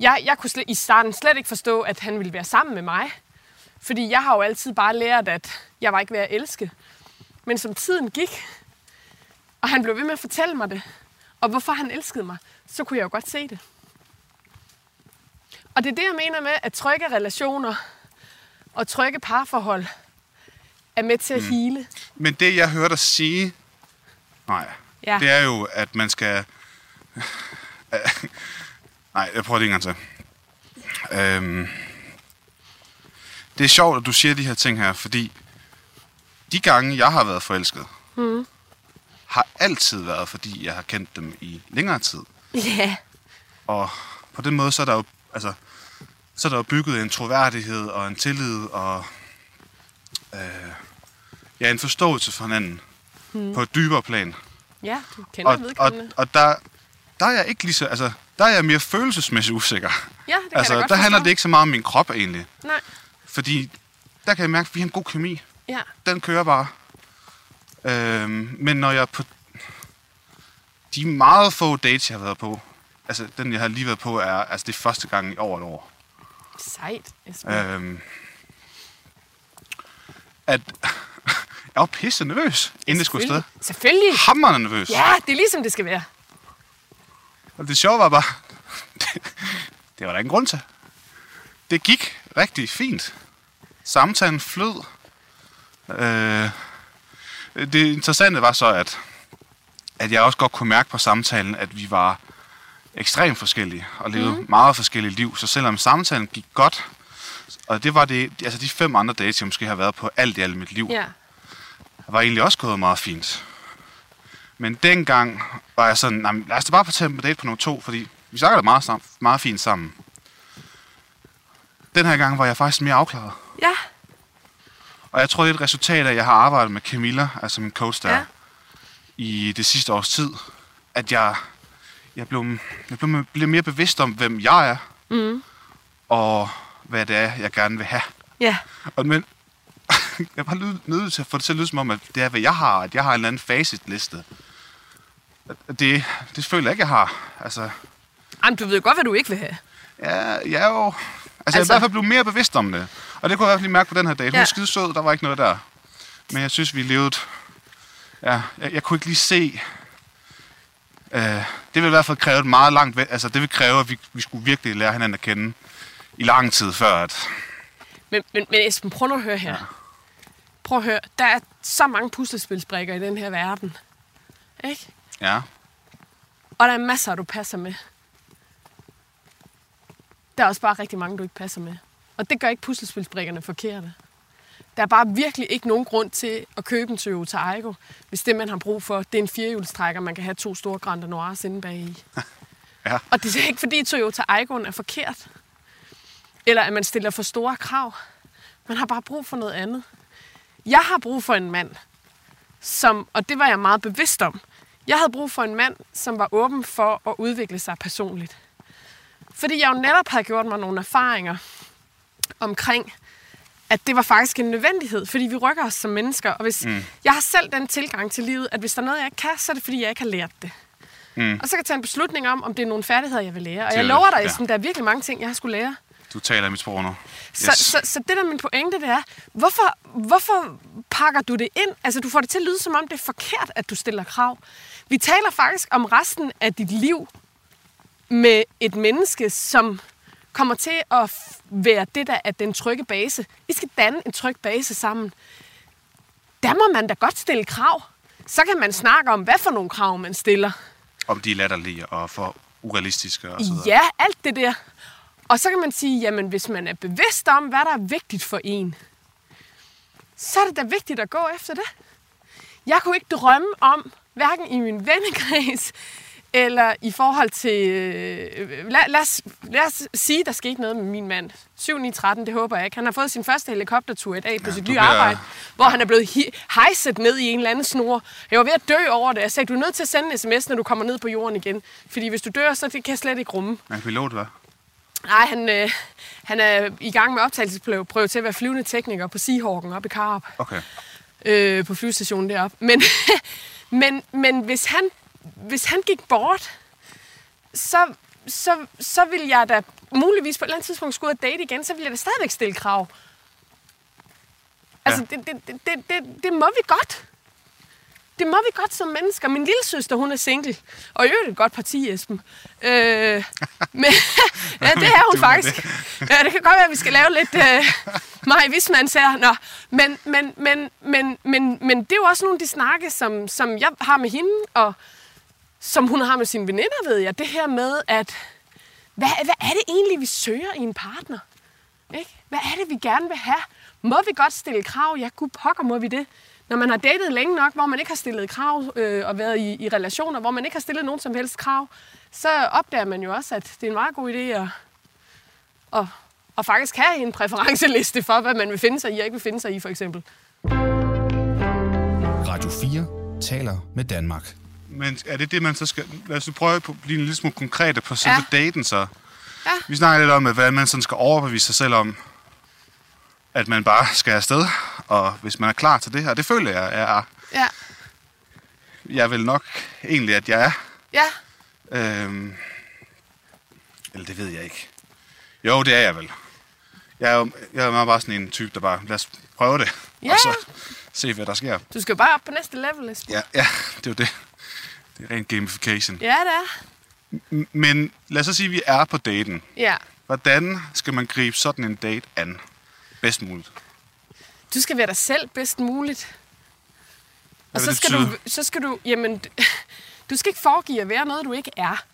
jeg, jeg kunne slet, i starten slet ikke forstå, at han ville være sammen med mig. Fordi jeg har jo altid bare lært, at jeg var ikke ved at elske. Men som tiden gik, og han blev ved med at fortælle mig det, og hvorfor han elskede mig, så kunne jeg jo godt se det. Og det er det, jeg mener med, at trygge relationer og trygge parforhold er med til at mm. hele. Men det, jeg hørte dig sige, nej, Ja. det er jo, at man skal... nej, jeg prøver det en gang til. Øhm, det er sjovt, at du siger de her ting her, fordi de gange, jeg har været forelsket, mm. har altid været, fordi jeg har kendt dem i længere tid. Ja. Og på den måde, så er der jo, altså, så er der jo bygget en troværdighed og en tillid og øh, ja, en forståelse for hinanden hmm. på et dybere plan. Ja, du kender Og, og, vedkommende. og der, der er jeg ikke lige så, altså, der er jeg mere følelsesmæssigt usikker. Ja, det kan altså, der handler det ikke så meget om min krop egentlig. Nej. Fordi der kan jeg mærke, at vi har en god kemi. Ja. Den kører bare. Øhm, men når jeg på de meget få dates, jeg har været på, altså den, jeg har lige været på, er altså det er første gang i over et år. Sejt, Esben. Øhm, at jeg var pisse nervøs, inden det skulle afsted. Selvfølgelig. Hammerende nervøs. Ja, det er ligesom det skal være. Og det sjove var bare, det, det var der ingen grund til. Det gik rigtig fint. Samtalen flød. Øh, det interessante var så, at, at jeg også godt kunne mærke på samtalen, at vi var ekstremt forskellige og levede mm. meget forskellige liv. Så selvom samtalen gik godt, og det var det, altså de fem andre dates, jeg måske har været på alt i alt mit liv, Ja. var egentlig også gået meget fint. Men dengang var jeg sådan, "Nå, men lad os da bare på tage på date på nummer to, fordi vi snakker da meget, meget fint sammen. Den her gang var jeg faktisk mere afklaret. Ja. Og jeg tror, det er et resultat af, at jeg har arbejdet med Camilla, altså min coach der, Ja. ja. i det sidste års tid. At jeg, jeg, blev, jeg blev, blev mere bevidst om, hvem jeg er. Mm. og hvad det er, jeg gerne vil have. Ja. Og, men jeg er bare nødt- til at få det til at lyde som om, at det er, hvad jeg har. At jeg har en eller anden facitliste. Det, det føler jeg ikke, jeg har. Altså, Jamen, du ved godt, hvad du ikke vil have. ja, jeg er jo... Altså, altså, jeg i Altså- hvert fald blevet mere bevidst om det. Og det kunne jeg i hvert fald lige mærke på den her date. Hun Ja. var skide sød, der var ikke noget der. Men jeg synes, vi levede... Ja, jeg, jeg kunne ikke lige se... Øh, det ville i hvert fald kræve et meget langt... væ- Altså, det ville kræve, at vi, vi skulle virkelig lære hinanden at kende i lang tid, før at... Men, men, men Esben, prøv nu at høre her. Ja. Prøv at høre. Der er så mange puslespilsbrikker i den her verden. Ikke? Ja, Og der er masser, du passer med. Der er også bare rigtig mange, du ikke passer med. Og det gør ikke puslespilsbrikkerne forkerte. Der er bare virkelig ikke nogen grund til at købe en Toyota Aygo, hvis det, man har brug for, det er en firehjulstrækker, man kan have to store Grand Noirs inde bag i. Ja. Og det er ikke, fordi Toyota Aygoen er forkert. Eller at man stiller for store krav. Man har bare brug for noget andet. Jeg har brug for en mand, som, og det var jeg meget bevidst om, jeg havde brug for en mand, som var åben for at udvikle sig personligt. Fordi jeg jo netop havde gjort mig nogle erfaringer omkring, at det var faktisk en nødvendighed, fordi vi rykker os som mennesker. Og hvis, mm. Jeg har selv den tilgang til livet, at hvis der er noget, jeg ikke kan, så er det, fordi jeg ikke har lært det. Mm. Og så kan jeg tage en beslutning om, om det er nogle færdigheder, jeg vil lære. Og Det jeg er- lover dig, ja. ja. der er virkelig mange ting, jeg har skulle lære. du taler mit sprog nu. Så, så, så det der er min pointe, det er, hvorfor, hvorfor pakker du det ind? Altså, du får det til at lyde, som om det er forkert, at du stiller krav. Vi taler faktisk om resten af dit liv med et menneske, som kommer til at være det, der er den trygge base. Vi skal danne en tryg base sammen. Der må man da godt stille krav. Så kan man snakke om, hvad for nogle krav man stiller. Om de er latterlige og for urealistiske og så videre. Ja, alt det der. Og så kan man sige, jamen hvis man er bevidst om, hvad der er vigtigt for en, så er det da vigtigt at gå efter det. Jeg kunne ikke drømme om, hverken i min vennekreds, eller i forhold til... Øh, lad, lad, os, lad os sige, der skete noget med min mand. 7 9 13, det håber jeg ikke. Han har fået sin første helikoptertur i dag på ja, sit nye bliver- arbejde, hvor han er blevet hi- hejset ned i en eller anden snor. Jeg var ved at dø over det. Jeg sagde, du er nødt til at sende en sms, når du kommer ned på jorden igen. Fordi hvis du dør, så det kan jeg slet ikke rumme. Man pilot, hvad? Nej, han, øh, han er i gang med optagelsesprøve prøve til at være flyvende tekniker på Seahawken oppe i Karup, Okay. øh, på flyvestationen deroppe. Men, men, men hvis, han, hvis han gik bort, så, så, så vil jeg da muligvis på et eller andet tidspunkt skulle ud og date igen, så vil jeg da stadigvæk stille krav. Altså, Ja. det, det, det, det, det, det må vi godt. Det må vi godt som mennesker. Min lille søster, hun er single. Og i øvrigt et godt parti, Esben. Øh, men, ja, det er hun faktisk. Ja, det kan godt være, at vi skal lave lidt øh, Maja Wismans her. Nå, men, men, men, men, men, men det er jo også nogle af de snakke, som, som jeg har med hende, og som hun har med sine veninder, ved jeg. Det her med, at hvad, hvad er det egentlig, vi søger i en partner? Ikke? Hvad er det, vi gerne vil have? Må vi godt stille krav? Ja, gud pokker, må vi det? Når man har datet længe nok, hvor man ikke har stillet krav øh, og været i, i relationer, hvor man ikke har stillet nogen som helst krav, så opdager man jo også, at det er en meget god idé at, at, at faktisk have en præferenceliste for, hvad man vil finde sig i og ikke vil finde sig i, for eksempel. Radio 4 taler med Danmark. Men er det det, man så skal... Lad os prøve at blive en lille smule konkrete på selve Ja. daten så. Ja. Vi snakker lidt om, hvordan man sådan skal overbevise sig selv om, at man bare skal afsted. Og hvis man er klar til det her, det føler jeg, jeg er. Ja, Jeg vil nok egentlig, at jeg er. ja, Øhm, eller det ved jeg ikke. Jo, det er jeg vel. Jeg er jo jeg er bare sådan en type, der bare, lad os prøve det. Ja. Og så se, hvad der sker. du skal bare op på næste level, Esben. Ja, ja, det er jo det. Det er rent gamification. Ja, det er. Men lad os så sige, at vi er på daten. Ja. Hvordan skal man gribe sådan en date an? Bedst muligt. Du skal være dig selv bedst muligt. Og Hvad så vil det skal, du, betyde? så skal du, jamen, du skal ikke foregive at være noget, du ikke er.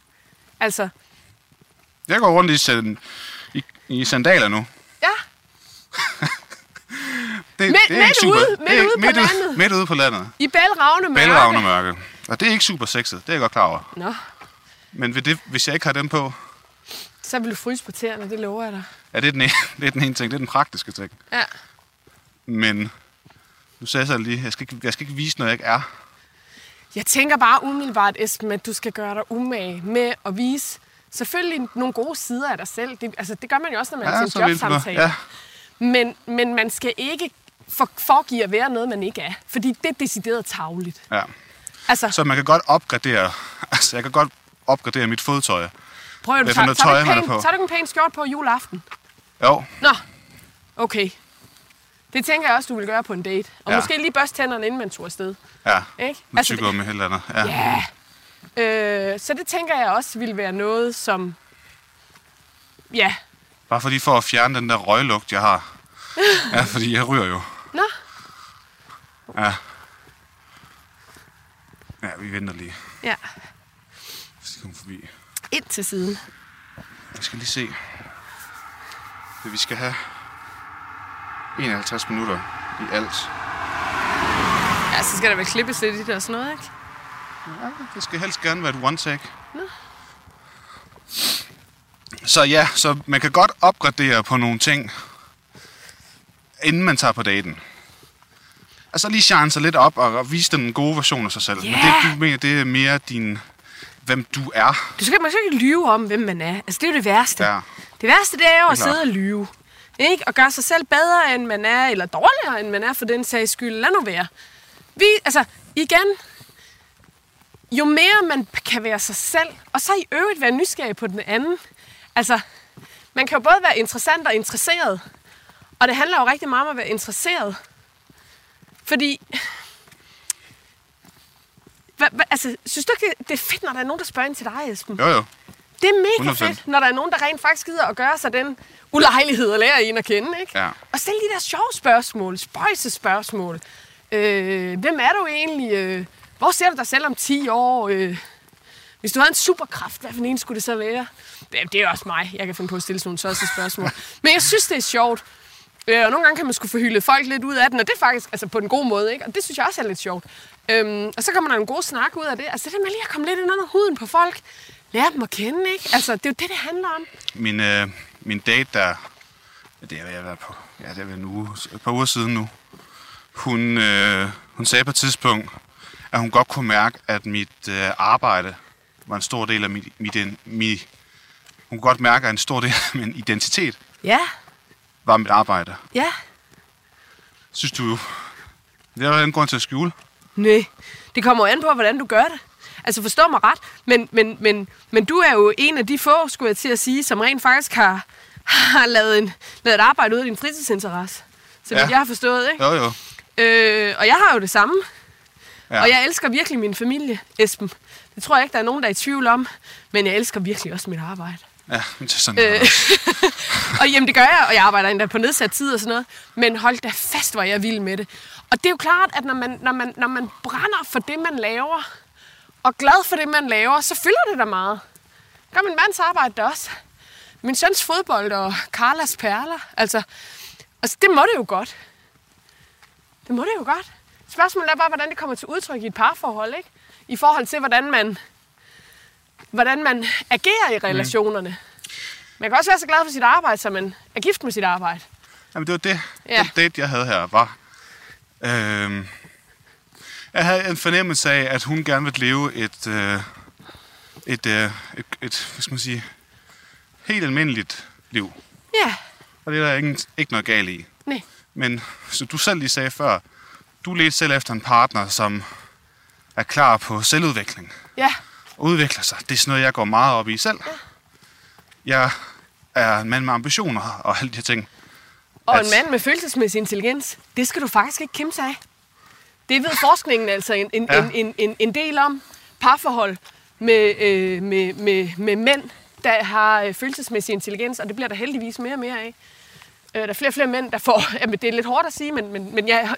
Altså, Jeg går rundt i, sand, i, i sandaler nu. ja, Det, Midt- det er midt super. ude- det midt er, ude på midt, landet. Midt ude på landet. i bælragende mørke. Bælragende mørke. Og det er ikke super sexet, det er jeg godt klar over. Nå, Men ved det, hvis jeg ikke har dem på, så vil du fryse på tæerne, det lover jeg dig. er det den ene, det er den ene ting, det er den praktiske ting. Ja. Men nu sagde jeg så lige, jeg skal, ikke, jeg skal ikke vise noget, jeg ikke er. Jeg tænker bare umiddelbart, Esben, at du skal gøre dig umage med at vise selvfølgelig nogle gode sider af dig selv. Det, altså, det gør man jo også, når man Ja, er til en jobsamtale. ja. Men, men man skal ikke for, foregive at være noget, man ikke er. Fordi det er decideret tavligt. Ja. Altså, Så man kan godt opgradere, altså jeg kan godt opgradere mit fodtøj. prøv at du tager, noget tager, du tøj, pæn, på? tager du en pæn skjort på juleaften? Jo, Nå, okay. Det tænker jeg også, du vil gøre på en date. Og Ja. måske lige børste tænderne, inden man tog afsted. ja. Ikke? Med Altså, tyggegummi med eller andet. Ja. Ja. Øh, så det tænker jeg også ville være noget, som... Ja. Bare fordi for at fjerne den der røglugt, jeg har. Ja, fordi jeg ryger jo. Nå, Ja. Ja, vi venter lige. ja. Hvis de kommer forbi. Ind til siden. Jeg skal lige se. Vi skal have 51 minutter i alt. Ja, så skal der vel klippes lidt i det og sådan noget, ikke? Ja, det skal helst gerne være et one take. Så ja, så man kan godt opgradere på nogle ting, inden man tager på daten. Altså lige shine sig lidt op og vise den gode version af sig selv. Men det, du mener, det er mere din, hvem du er. Du skal, man skal ikke lyve om, hvem man er. Altså, det er jo det værste. Ja. Det værste, det er jo at sidde og lyve. Ikke? Og gøre sig selv bedre, end man er, eller dårligere, end man er, for den sags skyld. Lad nu være. Vi, altså, igen, jo mere man kan være sig selv, og så i øvrigt være nysgerrig på den anden. Altså, man kan jo både være interessant og interesseret. Og det handler jo rigtig meget om at være interesseret. Fordi... Hva, hva, altså, synes du ikke, det er fedt, når der er nogen, der spørger ind til dig, Esben? Jo, jo. Det er mega 100%. fedt, når der er nogen, der rent faktisk gider at gøre sig den ulejlighed at lære en at kende, ikke? Ja. Og stille de der sjove spørgsmål, spøjse spørgsmål. Øh, hvem er du egentlig? Øh, hvor ser du dig selv om 10 år? Øh, hvis du havde en superkraft, hvad for en skulle det så være? Det, det er også mig. Jeg kan finde på at stille sådan nogle spørgsmål. Men jeg synes, det er sjovt. Øh, og nogle gange kan man skulle få hyldet folk lidt ud af den, og det er faktisk altså på en god måde, ikke? Og det synes jeg også er lidt sjovt. Øhm, og så kommer der en god snak ud af det. Altså det der med lige at komme lidt ind under huden på folk. Lære dem at kende, ikke? Altså det er jo det, det handler om. Min, øh, min date der, det har jeg været på, ja, det er vel en uge, et par uger siden nu. Hun, øh, hun sagde på et tidspunkt, at hun godt kunne mærke, at mit øh, arbejde var en stor del af mit, mit, mit hun kunne godt mærke, at en stor del af min identitet Ja, var mit arbejde. ja. Synes du, det er der en grund til at skjule? Nej, det kommer jo an på, hvordan du gør det. Altså forstå mig ret, men, men, men, men du er jo en af de få, skulle jeg til at sige, som rent faktisk har, har lavet, en, lavet et arbejde ud af din fritidsinteresse. Så Ja. jeg har forstået, ikke? Jo, jo. Øh, og jeg har jo det samme. Ja. Ja. Og jeg elsker virkelig min familie, Esben. Det tror jeg ikke, der er nogen, der er i tvivl om. Men jeg elsker virkelig også mit arbejde. Ja, det er sådan, øh. Og jamen, det gør jeg, og jeg arbejder endda på nedsat tid og sådan noget. Men hold da fast, hvor jeg vild med det. Og det er jo klart, at når man, når man, når man brænder for det, man laver, og glad for det, man laver, så fylder det da meget. Gør min mands arbejde da også. Min søns fodbold og Carlas perler. Altså, altså, det må det jo godt. Det må det jo godt. Spørgsmålet er bare, hvordan det kommer til udtryk i et parforhold, ikke? I forhold til, hvordan man, hvordan man agerer i relationerne. Man kan også være så glad for sit arbejde, som man er gift med sit arbejde. Jamen, det var det. Ja. Ja. Den date, jeg havde her, var... Øh, jeg havde en fornemmelse af, at hun gerne ville leve et... Øh, et, øh, et, et, hvad skal man sige, helt almindeligt liv. Ja, Og det er der ikke, ikke noget galt i. nej. Men som du selv lige sagde før, du ledte selv efter en partner, som er klar på selvudvikling Ja, og udvikler sig. Det er sådan noget, jeg går meget op i selv. Jeg er en mand med ambitioner og alle de her ting. og At- en mand med følelsesmæssig intelligens, det skal du faktisk ikke kæmpe sig af. Det ved forskningen altså en, en, Ja. en, en, en, en del om. Parforhold med, øh, med, med, med mænd, der har øh, følelsesmæssig intelligens, og det bliver der heldigvis mere og mere af. Øh, der er flere og flere mænd, der får... Jamen, det er lidt hårdt at sige, men, men, men jeg,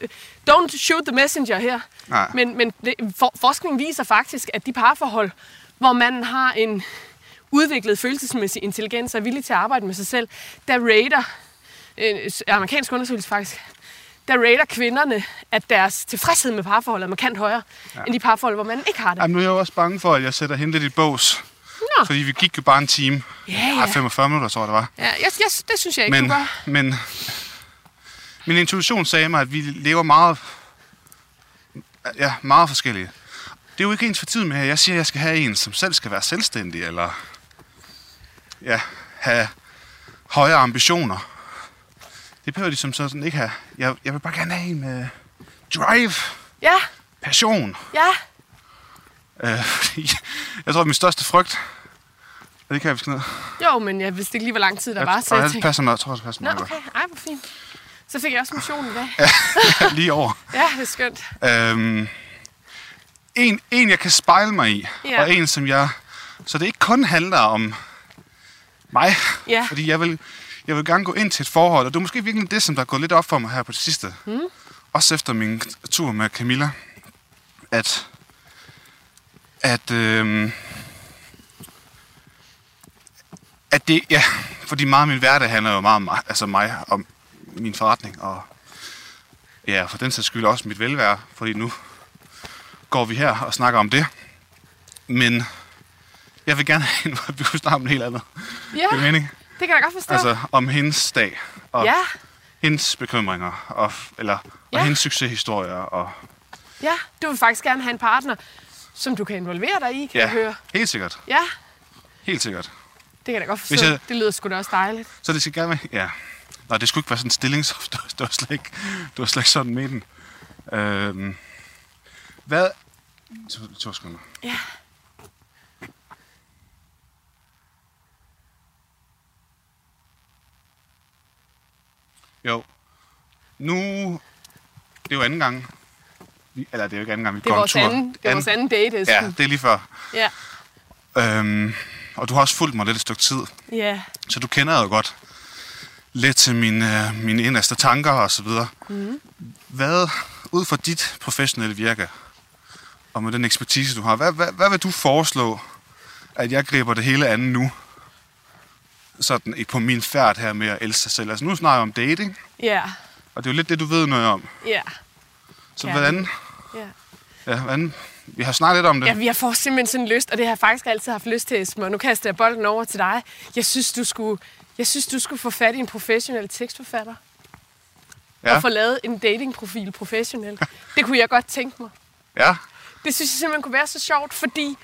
don't shoot the messenger her. Nej. Men, men det, for, forskning viser faktisk, at de parforhold, hvor man har en udviklet følelsesmæssig intelligens og er villig til at arbejde med sig selv, der rater, en amerikansk undersøgelse faktisk, der rater kvinderne, at deres tilfredshed med parforholdet er markant højere, ja. end de parforhold, hvor man ikke har det. Jamen, nu er jeg jo også bange for, at jeg sætter hende lidt i bås. Nå. Fordi vi gik jo bare en time. Ja, Ej, ja. 45 minutter, tror jeg, det var. Ja, jeg, jeg, det synes jeg ikke, Men, gør. men min intuition sagde mig, at vi lever meget, ja, meget forskellige. Det er jo ikke ens for tid med, at jeg siger, at jeg skal have en, som selv skal være selvstændig, eller ja, have højere ambitioner. Det behøver de som sådan ikke have. Jeg, jeg vil bare gerne have en med drive, Ja, passion. ja. Øh, jeg tror, at min største frygt... Er det kan jeg ned? Jo, men jeg vidste ikke lige, hvor lang tid der var, så jeg, jeg tænkte... passer mig, jeg tror, det passer Nå, mig okay. Ej, hvor fint. Så fik jeg også motion i dag. Lige over. Ja, det er skønt. Øhm, en, en, jeg kan spejle mig i, Ja. og en, som jeg... Så det ikke kun handler om mig, Ja. fordi jeg vil, jeg vil gerne gå ind til et forhold, og det er måske virkelig det, som der er gået lidt op for mig her på det sidste. Mm. Også efter min tur med Camilla, at, at, øhm, at det, ja, fordi meget af min hverdag handler jo meget om altså mig og min forretning, og ja, for den sags skyld også mit velvære, fordi nu går vi her og snakker om det. Men jeg vil gerne have en, hvor vi kunne snakke om noget helt andet. Ja, Det mening. det kan jeg godt forstå. Altså om hendes dag, og Ja, hendes bekymringer, og, eller, og Ja. hendes succeshistorier. Og, ja. Du vil faktisk gerne have en partner, som du kan involvere dig i, kan jeg ja, høre. helt sikkert. Ja, Helt sikkert. det kan jeg da godt forstå. Hvis jeg- Det lyder sgu da også dejligt. Så det skal gerne være... Ja. Nå, det skulle ikke være sådan en stilling, så det var, det var, slet, ikke, det var slet ikke sådan med den. Øhm, hvad... To, to sekunder. Ja. Jo. Nu... Det er jo anden gang. Eller det er jo ikke anden gang, vi Det går en tur. anden, det er vores anden date, Esben. Ja, det er lige før. Ja. Øhm, og du har også fulgt mig lidt et stykke tid, ja. så du kender jo godt lidt til mine, mine inderste tanker og så videre. Mm. Hvad, ud fra dit professionelle virke, og med den ekspertise, du har, hvad, hvad, hvad vil du foreslå, at jeg griber det hele andet nu? Sådan ikke på min færd her med at elske sig selv. Altså nu snakker jeg om dating, Ja. og det er jo lidt det, du ved noget om. Ja. Så hvordan, Ja. ja, hvordan, vi har snakket lidt om det. Ja, vi har får simpelthen sådan lyst, og det har jeg faktisk altid haft lyst til, Esben, og nu kaster jeg bolden over til dig. Jeg synes, du skulle, jeg synes, du skulle få fat i en professionel tekstforfatter, ja. og få lavet en datingprofil professionelt. Det kunne jeg godt tænke mig. ja. Det synes jeg simpelthen kunne være så sjovt, fordi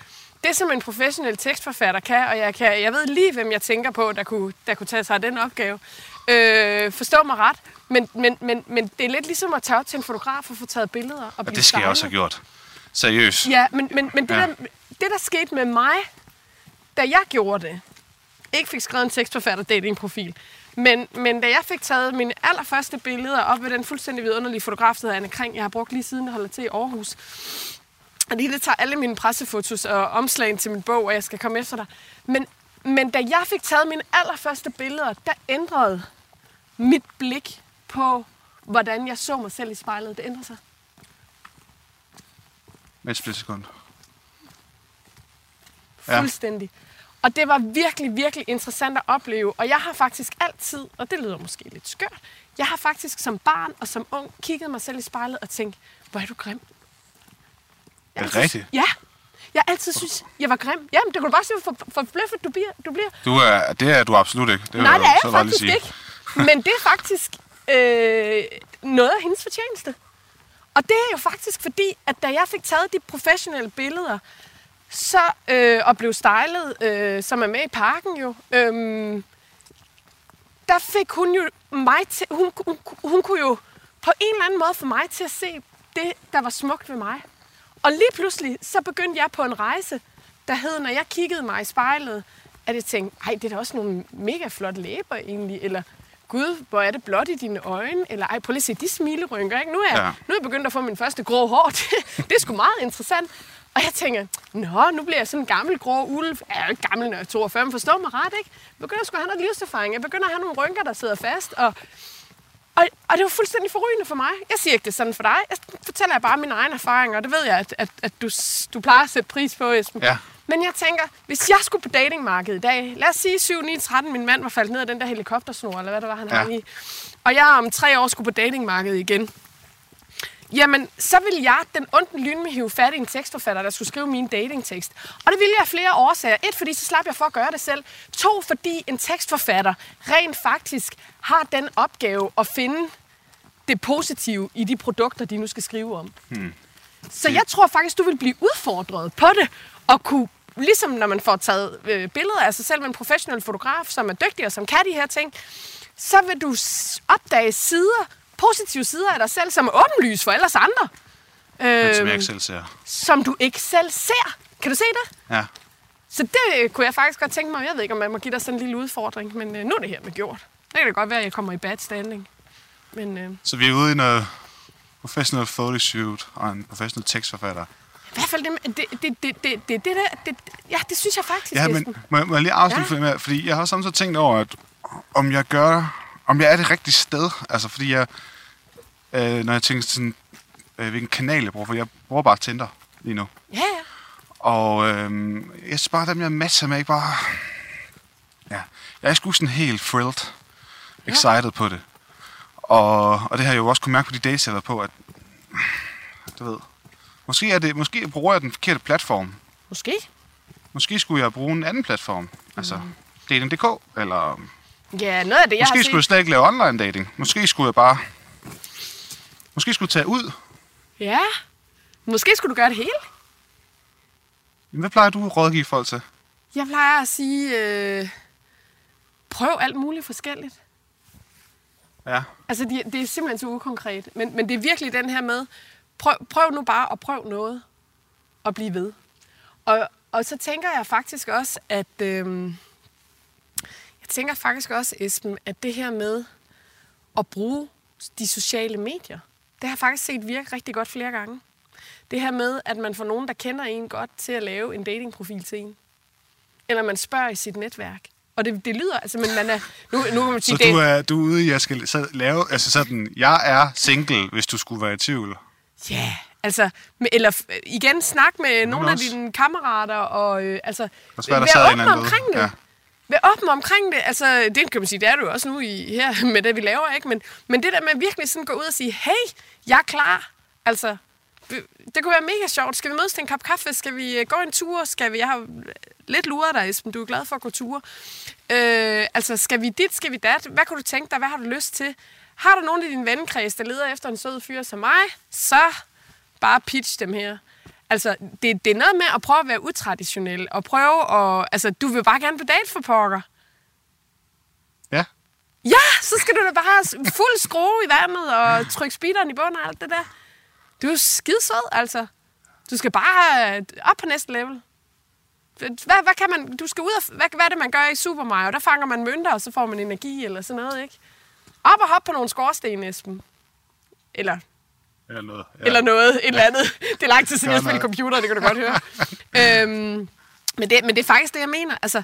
det, som en professionel tekstforfatter kan, og jeg, kan, jeg ved lige, hvem jeg tænker på, der kunne, der kunne tage sig af den opgave. Øh, forstå mig ret, men, men, men, men det er lidt ligesom at tage op til en fotograf og få taget billeder. Og, Og blive det skal jeg også have gjort. Seriøst. Ja, men, men, men det, Ja. der, det, der skete med mig, da jeg gjorde det, ikke fik skrevet en tekstforfatter datingprofil, men, men da jeg fik taget mine allerførste billeder op ved den fuldstændig vidunderlige fotograf, der Anne Kring, jeg har brugt lige siden jeg holder til i Aarhus, og lige det tager alle mine pressefotos og omslagen til min bog, og jeg skal komme efter dig. Men, men da jeg fik taget mine allerførste billeder, der ændrede mit blik på, hvordan jeg så mig selv i spejlet. Det ændrede sig. Med et splitsekund. Ja. Fuldstændig. Og det var virkelig, virkelig interessant at opleve. Og jeg har faktisk altid, og det lyder måske lidt skørt, jeg har faktisk som barn og som ung kigget mig selv i spejlet og tænkt, hvor er du grim. Jeg Er det rigtigt? Ja. Jeg altid synes, jeg var grim. Jamen, det kunne du bare se, hvor for forbløffet du bliver. Du bliver. Du er, det er du absolut ikke. Det Nej, det er jeg faktisk sige. ikke. Men det er faktisk øh, noget af hendes fortjeneste. Og det er jo faktisk fordi, at da jeg fik taget de professionelle billeder, så, øh, og blev stylet, øh, som er med i parken jo, øh, der fik hun jo mig til, hun, hun, hun kunne jo på en eller anden måde få mig til at se det, der var smukt ved mig. Og lige pludselig, så begyndte jeg på en rejse, der hed, når jeg kiggede mig i spejlet, at jeg tænkte, ej, det er da også nogle mega flotte læber egentlig, eller gud, hvor er det blåt i dine øjne, eller ej, prøv lige at se de smilerynker, ikke? Nu er, jeg, Ja. nu er jeg begyndt at få min første grå hår, det, det er sgu meget interessant. Og jeg tænker, nå, nu bliver jeg sådan en gammel grå ulv. Jeg er jo ikke gammel, når jeg er 42, men forstå mig ret, ikke? Jeg begynder sgu at have noget livserfaring. Jeg begynder at have nogle rynker, der sidder fast, og og, og det var fuldstændig forrygende for mig. Jeg siger ikke det sådan for dig. Jeg fortæller bare mine egne erfaringer, og det ved jeg, at, at, at du, du plejer at sætte pris på, Esben. Ja. Men jeg tænker, hvis jeg skulle på datingmarkedet i dag, lad os sige 7, 9, 13, min mand var faldet ned af den der helikoptersnor, eller hvad det var, han Ja. hang i. Og jeg om tre år skulle på datingmarkedet igen. Jamen, så ville jeg den onde lyn med hive fat i en tekstforfatter, der skulle skrive min datingtekst. Og det ville jeg af flere årsager. Et, fordi så slap jeg for at gøre det selv. To, fordi en tekstforfatter rent faktisk har den opgave at finde det positive i de produkter, de nu skal skrive om. Hmm. Så jeg tror faktisk, du vil blive udfordret på det, og kunne ligesom når man får taget øh, billeder af sig selv med en professionel fotograf, som er dygtig og som kan de her ting, så vil du opdage sider, positive sider af dig selv, som er åbenlyse for ellers andre. Men som jeg Øh, ikke selv ser. som du ikke selv ser. Kan du se det? Ja. Så det øh, kunne jeg faktisk godt tænke mig. Jeg ved ikke, om man må give dig sådan en lille udfordring, men øh, nu er det her med gjort. Det kan det godt være, at jeg kommer i bad standing. Men øh, Så vi er ude i noget professional photoshoot og en professional tekstforfatter. i hvert fald det, det, det, det, det, det, det der, det, ja, det synes jeg faktisk, Ja, men må, jeg- må jeg lige afslutte ja. med, fordi jeg har samtidig tænkt over, at om jeg gør, om jeg er det rigtige sted. Altså, fordi jeg, øh, når jeg tænker sådan, øh, hvilken kanal jeg bruger, for jeg bruger bare Tinder lige nu. Ja, ja. Og øh, jeg bare, dem jeg matcher med, ikke bare... Ja, jeg er sgu sådan helt thrilled, excited på det. Og, og det har jeg jo også kunne mærke på de dates, jeg har været på, at... Du ved... Måske, er det, måske bruger jeg den forkerte platform. Måske. Måske skulle jeg bruge en anden platform. Altså, dating.dk, eller... Ja, noget af det, jeg Måske har skulle jeg set. slet ikke lave online dating. Måske skulle jeg bare... Måske skulle jeg tage ud. Ja. Måske skulle du gøre det hele. Hvad plejer du at rådgive folk til? Jeg plejer at sige, øh, prøv alt muligt forskelligt. Ja. Altså, det, det er simpelthen så ukonkret. Men, men det er virkelig den her med, prøv, prøv nu bare at prøv noget og blive ved. Og, og så tænker jeg faktisk også, at... Øh, jeg tænker faktisk også, Esben, at det her med at bruge de sociale medier, det har jeg faktisk set virke rigtig godt flere gange. Det her med, at man får nogen, der kender en godt, til at lave en datingprofil til en. Eller man spørger i sit netværk. Og det, det lyder, altså, men man er... Nu, nu kan man sige, Så det, du er, du er ude jeg skal så lave... Altså sådan, jeg er single, hvis du skulle være i tvivl. Ja, yeah, altså, eller igen, snak med nogle af også. dine kammerater, og øh, altså, være, der sad omkring det. Ja. Vær åben omkring det. Altså, det kan man sige, det er du også nu i, her med det, vi laver, ikke? Men, men det der med virkelig sådan gå ud og sige, hey, jeg er klar. Altså, det kunne være mega sjovt. Skal vi mødes til en kop kaffe? Skal vi øh, gå en tur? Skal vi... Jeg har lidt luret dig, Esben. Du er glad for at gå ture. Øh, altså, skal vi dit? Skal vi dat? Hvad kunne du tænke dig? Hvad har du lyst til? Har du nogen i din vennekreds, der leder efter en sød fyr som mig? Så bare pitch dem her. Altså, det, det er noget med at prøve at være utraditionel, og prøve at... Altså, du vil bare gerne på date for pokker. Ja. Ja, så skal du da bare fuld skrue i vandet og trykke speederen i bunden og alt det der. Du er skidesød, altså. Du skal bare have op på næste level. Hvad, hvad kan man... Du skal ud og... Hvad, hvad er det, man gør i Super Mario? Der fanger man mønter, og så får man energi eller sådan noget, ikke? Op og hop på nogle skorsten, Esben. Eller Eller noget. ja. eller noget, et eller andet. Det er lang tid siden, jeg spillede computer, det kan du godt høre. øhm, men, det, men det er faktisk det, jeg mener. Altså,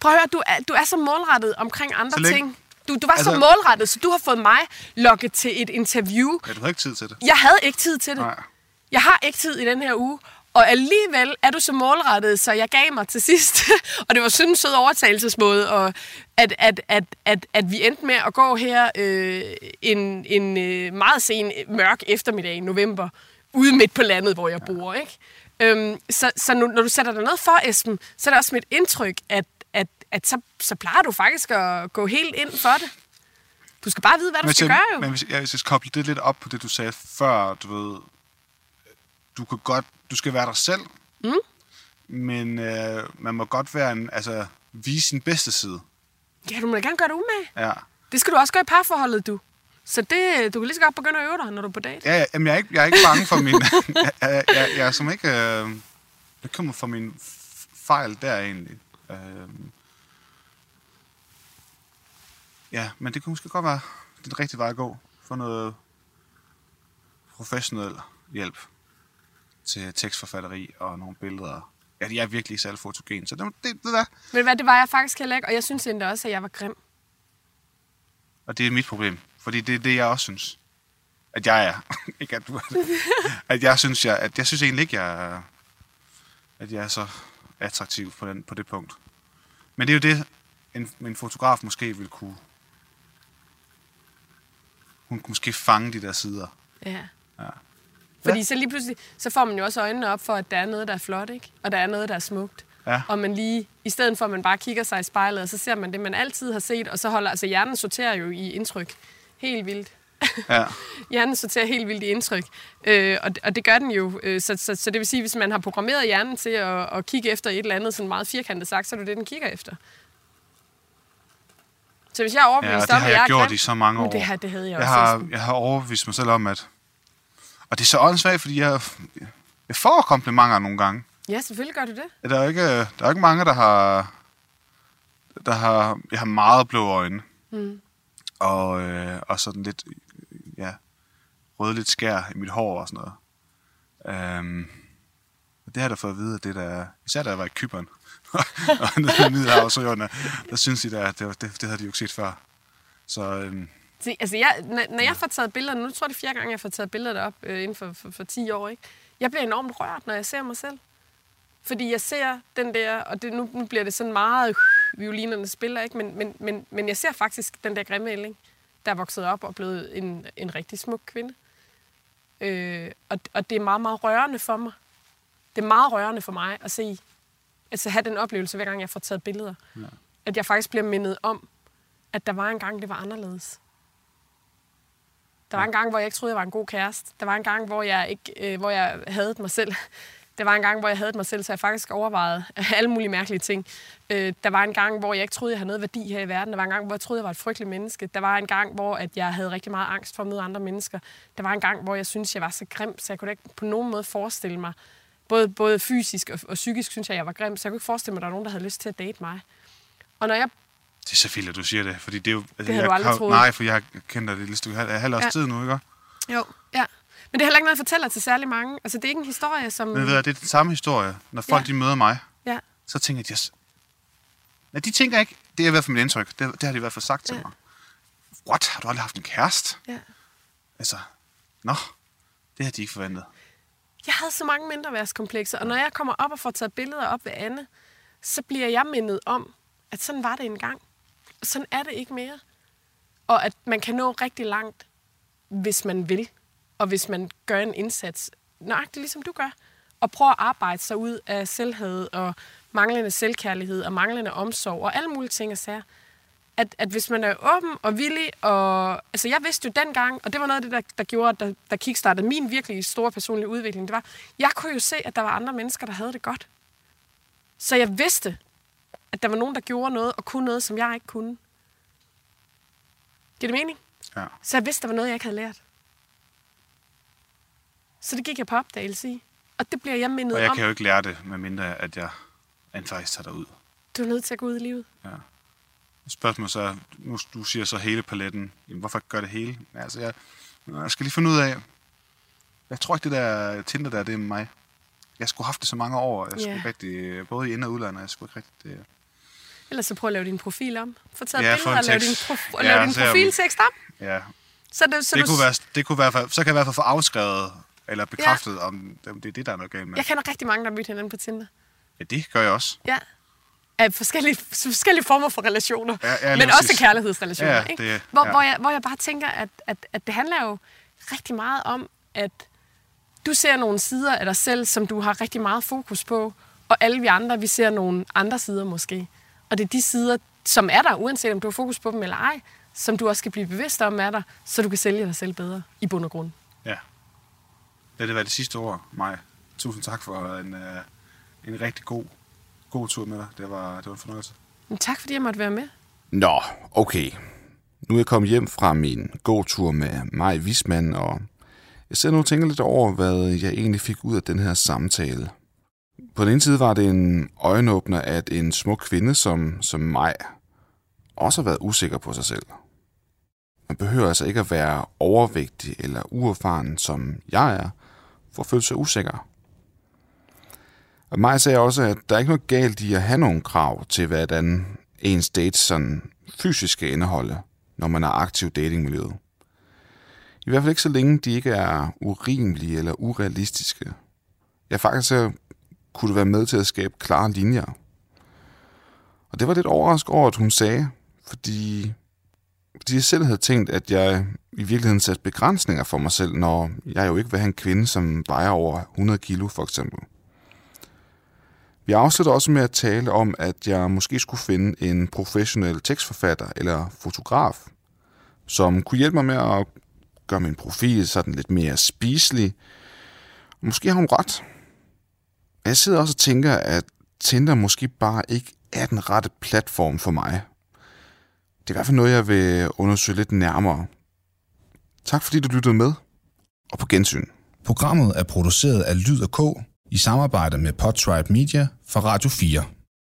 prøv at høre, du er, du er så målrettet omkring andre Så ting. Du, du var altså, så målrettet, så du har fået mig lokket til et interview. Ja, du har ikke tid til det. Jeg havde ikke tid til det. Nej. Jeg har ikke tid i den her uge. Og alligevel er du så målrettet, så jeg gav mig til sidst. og det var sådan en sød overtagelsesmåde, og at, at, at, at, at vi endte med at gå her øh, en, en øh, meget sen mørk eftermiddag i november, ude midt på landet, hvor jeg bor. Ikke? Øhm, så så nu, når du sætter dig noget for, Esben, så er det også mit indtryk, at, at, at så, så plejer du faktisk at gå helt ind for det. Du skal bare vide, hvad du Men, skal jeg- gøre, jo. men hvis, jeg, hvis jeg skal koble det lidt op på det, du sagde før, du ved, du kan godt, du skal være dig selv, mm. men øh, man må godt være en, altså, vise sin bedste side. Ja, du må da gerne gøre det umage. Ja. Det skal du også gøre i parforholdet, du. Så det, du kan lige så godt begynde at øve dig, når du er på date. Ja, ja, jamen, jeg er ikke, jeg er ikke bange for min... jeg, jeg, jeg, jeg er som ikke øh, bekymret for min fejl der egentlig. Øh, ja, men det kunne måske godt være den rigtige vej at gå for noget professionel hjælp til tekstforfatteri og nogle billeder. Ja, jeg er virkelig ikke særlig fotogen, så det, det, det der. Du hvad, det var jeg faktisk heller ikke, og jeg synes endda også, at jeg var grim. Og det er mit problem, fordi det er det, jeg også synes. At jeg er. ikke at du er det. At jeg synes, jeg, at jeg synes egentlig ikke, jeg er, at jeg er så attraktiv på, den, på det punkt. Men det er jo det, en, en fotograf måske vil kunne... Hun kunne måske fange de der sider. Ja. Ja. Fordi så lige pludselig, så får man jo også øjnene op for, at der er noget, der er flot, ikke? Og der er noget, der er smukt. Ja. Og man lige, i stedet for at man bare kigger sig i spejlet, og så ser man det, man altid har set, og så holder, altså hjernen sorterer jo i indtryk. Helt vildt. Ja. Hjernen sorterer helt vildt i indtryk, øh, og, og det gør den jo. Øh, så, så, så det vil sige, hvis man har programmeret hjernen til at, at kigge efter et eller andet sådan meget firkantet sagt, så er det det, den kigger efter. Så hvis jeg er Ja, overbevist og det har jeg er gjort grim, i så mange år. det, har, det havde jeg, Jeg også. har, jeg har overbevist mig selv om, at... Og det er så åndssvagt, fordi jeg, jeg får komplimenter nogle gange. Ja, selvfølgelig gør du det. Der er ikke, der er ikke mange, der har... Der har, jeg har meget blå øjne. Mm. Og, øh, og sådan lidt, ja, rødligt skær i mit hår og sådan noget. Øhm, og det har jeg da fået at vide, at det der, især da jeg var i Kyberen, og nede i Middelhavsøerne, der synes de at det, det, det havde de jo ikke set før. Så øhm, Se, altså jeg, når, når jeg får taget billeder, nu tror jeg det er fjerde gang, jeg får taget billeder op øh, inden for, for, for 10 år, ikke? jeg bliver enormt rørt, når jeg ser mig selv. Fordi jeg ser den der, og det, nu, nu bliver det sådan meget øh, violinerne spiller, ikke? Men, men, men, men jeg ser faktisk den der grimme ælling, der er vokset op og blevet en, en rigtig smuk kvinde. Øh, og, og det er meget, meget rørende for mig. Det er meget rørende for mig at se, altså have den oplevelse, hver gang jeg får taget billeder. Ja. At jeg faktisk bliver mindet om, at der var en gang, det var anderledes. Der var en gang, hvor jeg ikke troede, jeg var en god kæreste. Der var en gang, hvor jeg, ikke, øh, hvor jeg havde mig selv. Der var en gang, hvor jeg havde mig selv, så jeg faktisk overvejede alle mulige mærkelige ting. Øh, der var en gang, hvor jeg ikke troede, jeg havde noget værdi her i verden. Der var en gang, hvor jeg troede, jeg var et frygteligt menneske. Der var en gang, hvor at jeg havde rigtig meget angst for at møde andre mennesker. Der var en gang, hvor jeg syntes, jeg var så grim, så jeg kunne ikke på nogen måde forestille mig, både, både fysisk og, og psykisk synes jeg, jeg var grim, så jeg kunne ikke forestille mig, at der var nogen, der havde lyst til at date mig. Og når jeg det er så fint, at du siger det, fordi det er jo... Altså, havde jeg du aldrig har- troet. Nej, for jeg har kendt dig det lille stykke, halv, halv års Ja. tid nu, ikke? Jo, ja. Men det er heller ikke noget, jeg fortæller til særlig mange. Altså, det er ikke en historie, som... Men ved du, det er den samme historie. Når folk Ja. de møder mig, Ja, så tænker de, yes. Nej, de tænker ikke, det er i hvert fald mit indtryk. Det, det har de i hvert fald sagt til Ja. mig. What? Har du aldrig haft en kæreste? ja. Altså, nå, det har de ikke forventet. Jeg havde så mange mindre værtskomplekser, og når jeg kommer op og får taget billeder op ved Anne, så bliver jeg mindet om, at sådan var det engang. Sådan er det ikke mere. Og at man kan nå rigtig langt, hvis man vil, og hvis man gør en indsats, nøjagtigt ligesom du gør, og prøver at arbejde sig ud af selvhed og manglende selvkærlighed og manglende omsorg og alle mulige ting og sager. At, at hvis man er åben og villig, og altså jeg vidste jo dengang, og det var noget af det, der, der gjorde, der, der kickstartede min virkelig store personlige udvikling, det var, jeg kunne jo se, at der var andre mennesker, der havde det godt. Så jeg vidste, at der var nogen, der gjorde noget og kunne noget, som jeg ikke kunne. Giver det mening? Ja. Så jeg vidste, der var noget, jeg ikke havde lært. Så det gik jeg på opdagelse i. Og det bliver jeg mindet Og jeg om. kan jo ikke lære det, medmindre at jeg rent faktisk tager derud. Du er nødt til at gå ud i livet. Spørgsmålet så, nu du siger så hele paletten. Jamen, hvorfor gøre det hele? Ja, Altså, jeg, jeg skal lige finde ud af, jeg tror ikke, det der Tinder der, det er mig. Jeg skulle have haft det så mange år. Jeg skulle Ja. rigtig, både i ind- og udlandet, jeg skulle ikke rigtig... Ellers så prøv at lave din profil om. Få taget Ja, billeder og lave din, prof- Ja, lave din profiltekst om. Ja, Så det, så det du, kunne være, det kunne være, så kan jeg i hvert fald få afskrevet, eller bekræftet, ja. om det det er det, der er noget galt med. Jeg kender rigtig mange, der har mødt hinanden på Tinder. Ja, det gør jeg også. Ja. Af forskellige, forskellige former for relationer. Ja, ja, men også kærlighedsrelationer. Ja, ikke? det- hvor, ja. hvor, jeg, hvor jeg bare tænker, at, at, at det handler jo rigtig meget om, at du ser nogle sider af dig selv, som du har rigtig meget fokus på, og alle vi andre, vi ser nogle andre sider måske. Og det er de sider, som er der, uanset om du har fokus på dem eller ej, som du også skal blive bevidst om er der, så du kan sælge dig selv bedre i bund og grund. Ja. Lad det være det sidste ord, Maj. Tusind tak for en, øh, en rigtig god, god tur med dig. Det var, det var en fornøjelse. Men tak fordi jeg måtte være med. Nå, okay. Nu er jeg kommet hjem fra min gåtur med Maj Wisman, og jeg sidder nu og tænker lidt over, hvad jeg egentlig fik ud af den her samtale. På den ene side var det en øjenåbner, at en smuk kvinde som, som mig også har været usikker på sig selv. Man behøver altså ikke at være overvægtig eller uerfaren, som jeg er, for at føle sig usikker. Og mig sagde også, at der er ikke noget galt i at have nogle krav til, hvordan ens date sådan fysisk skal indeholde, når man er aktiv datingmiljøet. I hvert fald ikke så længe de ikke er urimelige eller urealistiske. Jeg faktisk så kunne det være med til at skabe klare linjer. Og det var lidt overrasket over, at hun sagde, fordi, fordi jeg selv havde tænkt, at jeg i virkeligheden satte begrænsninger for mig selv, når jeg jo ikke vil have en kvinde, som vejer over 100 kilo for eksempel. Vi afslutter også med at tale om, at jeg måske skulle finde en professionel tekstforfatter eller fotograf, som kunne hjælpe mig med at gøre min profil sådan lidt mere spiselig. Måske har hun ret. Jeg sidder også og tænker, at Tinder måske bare ikke er den rette platform for mig. Det er i hvert fald noget, jeg vil undersøge lidt nærmere. Tak fordi du lyttede med, og på gensyn. Programmet er produceret af Lyd og K i samarbejde med Podtribe Media for Radio 4.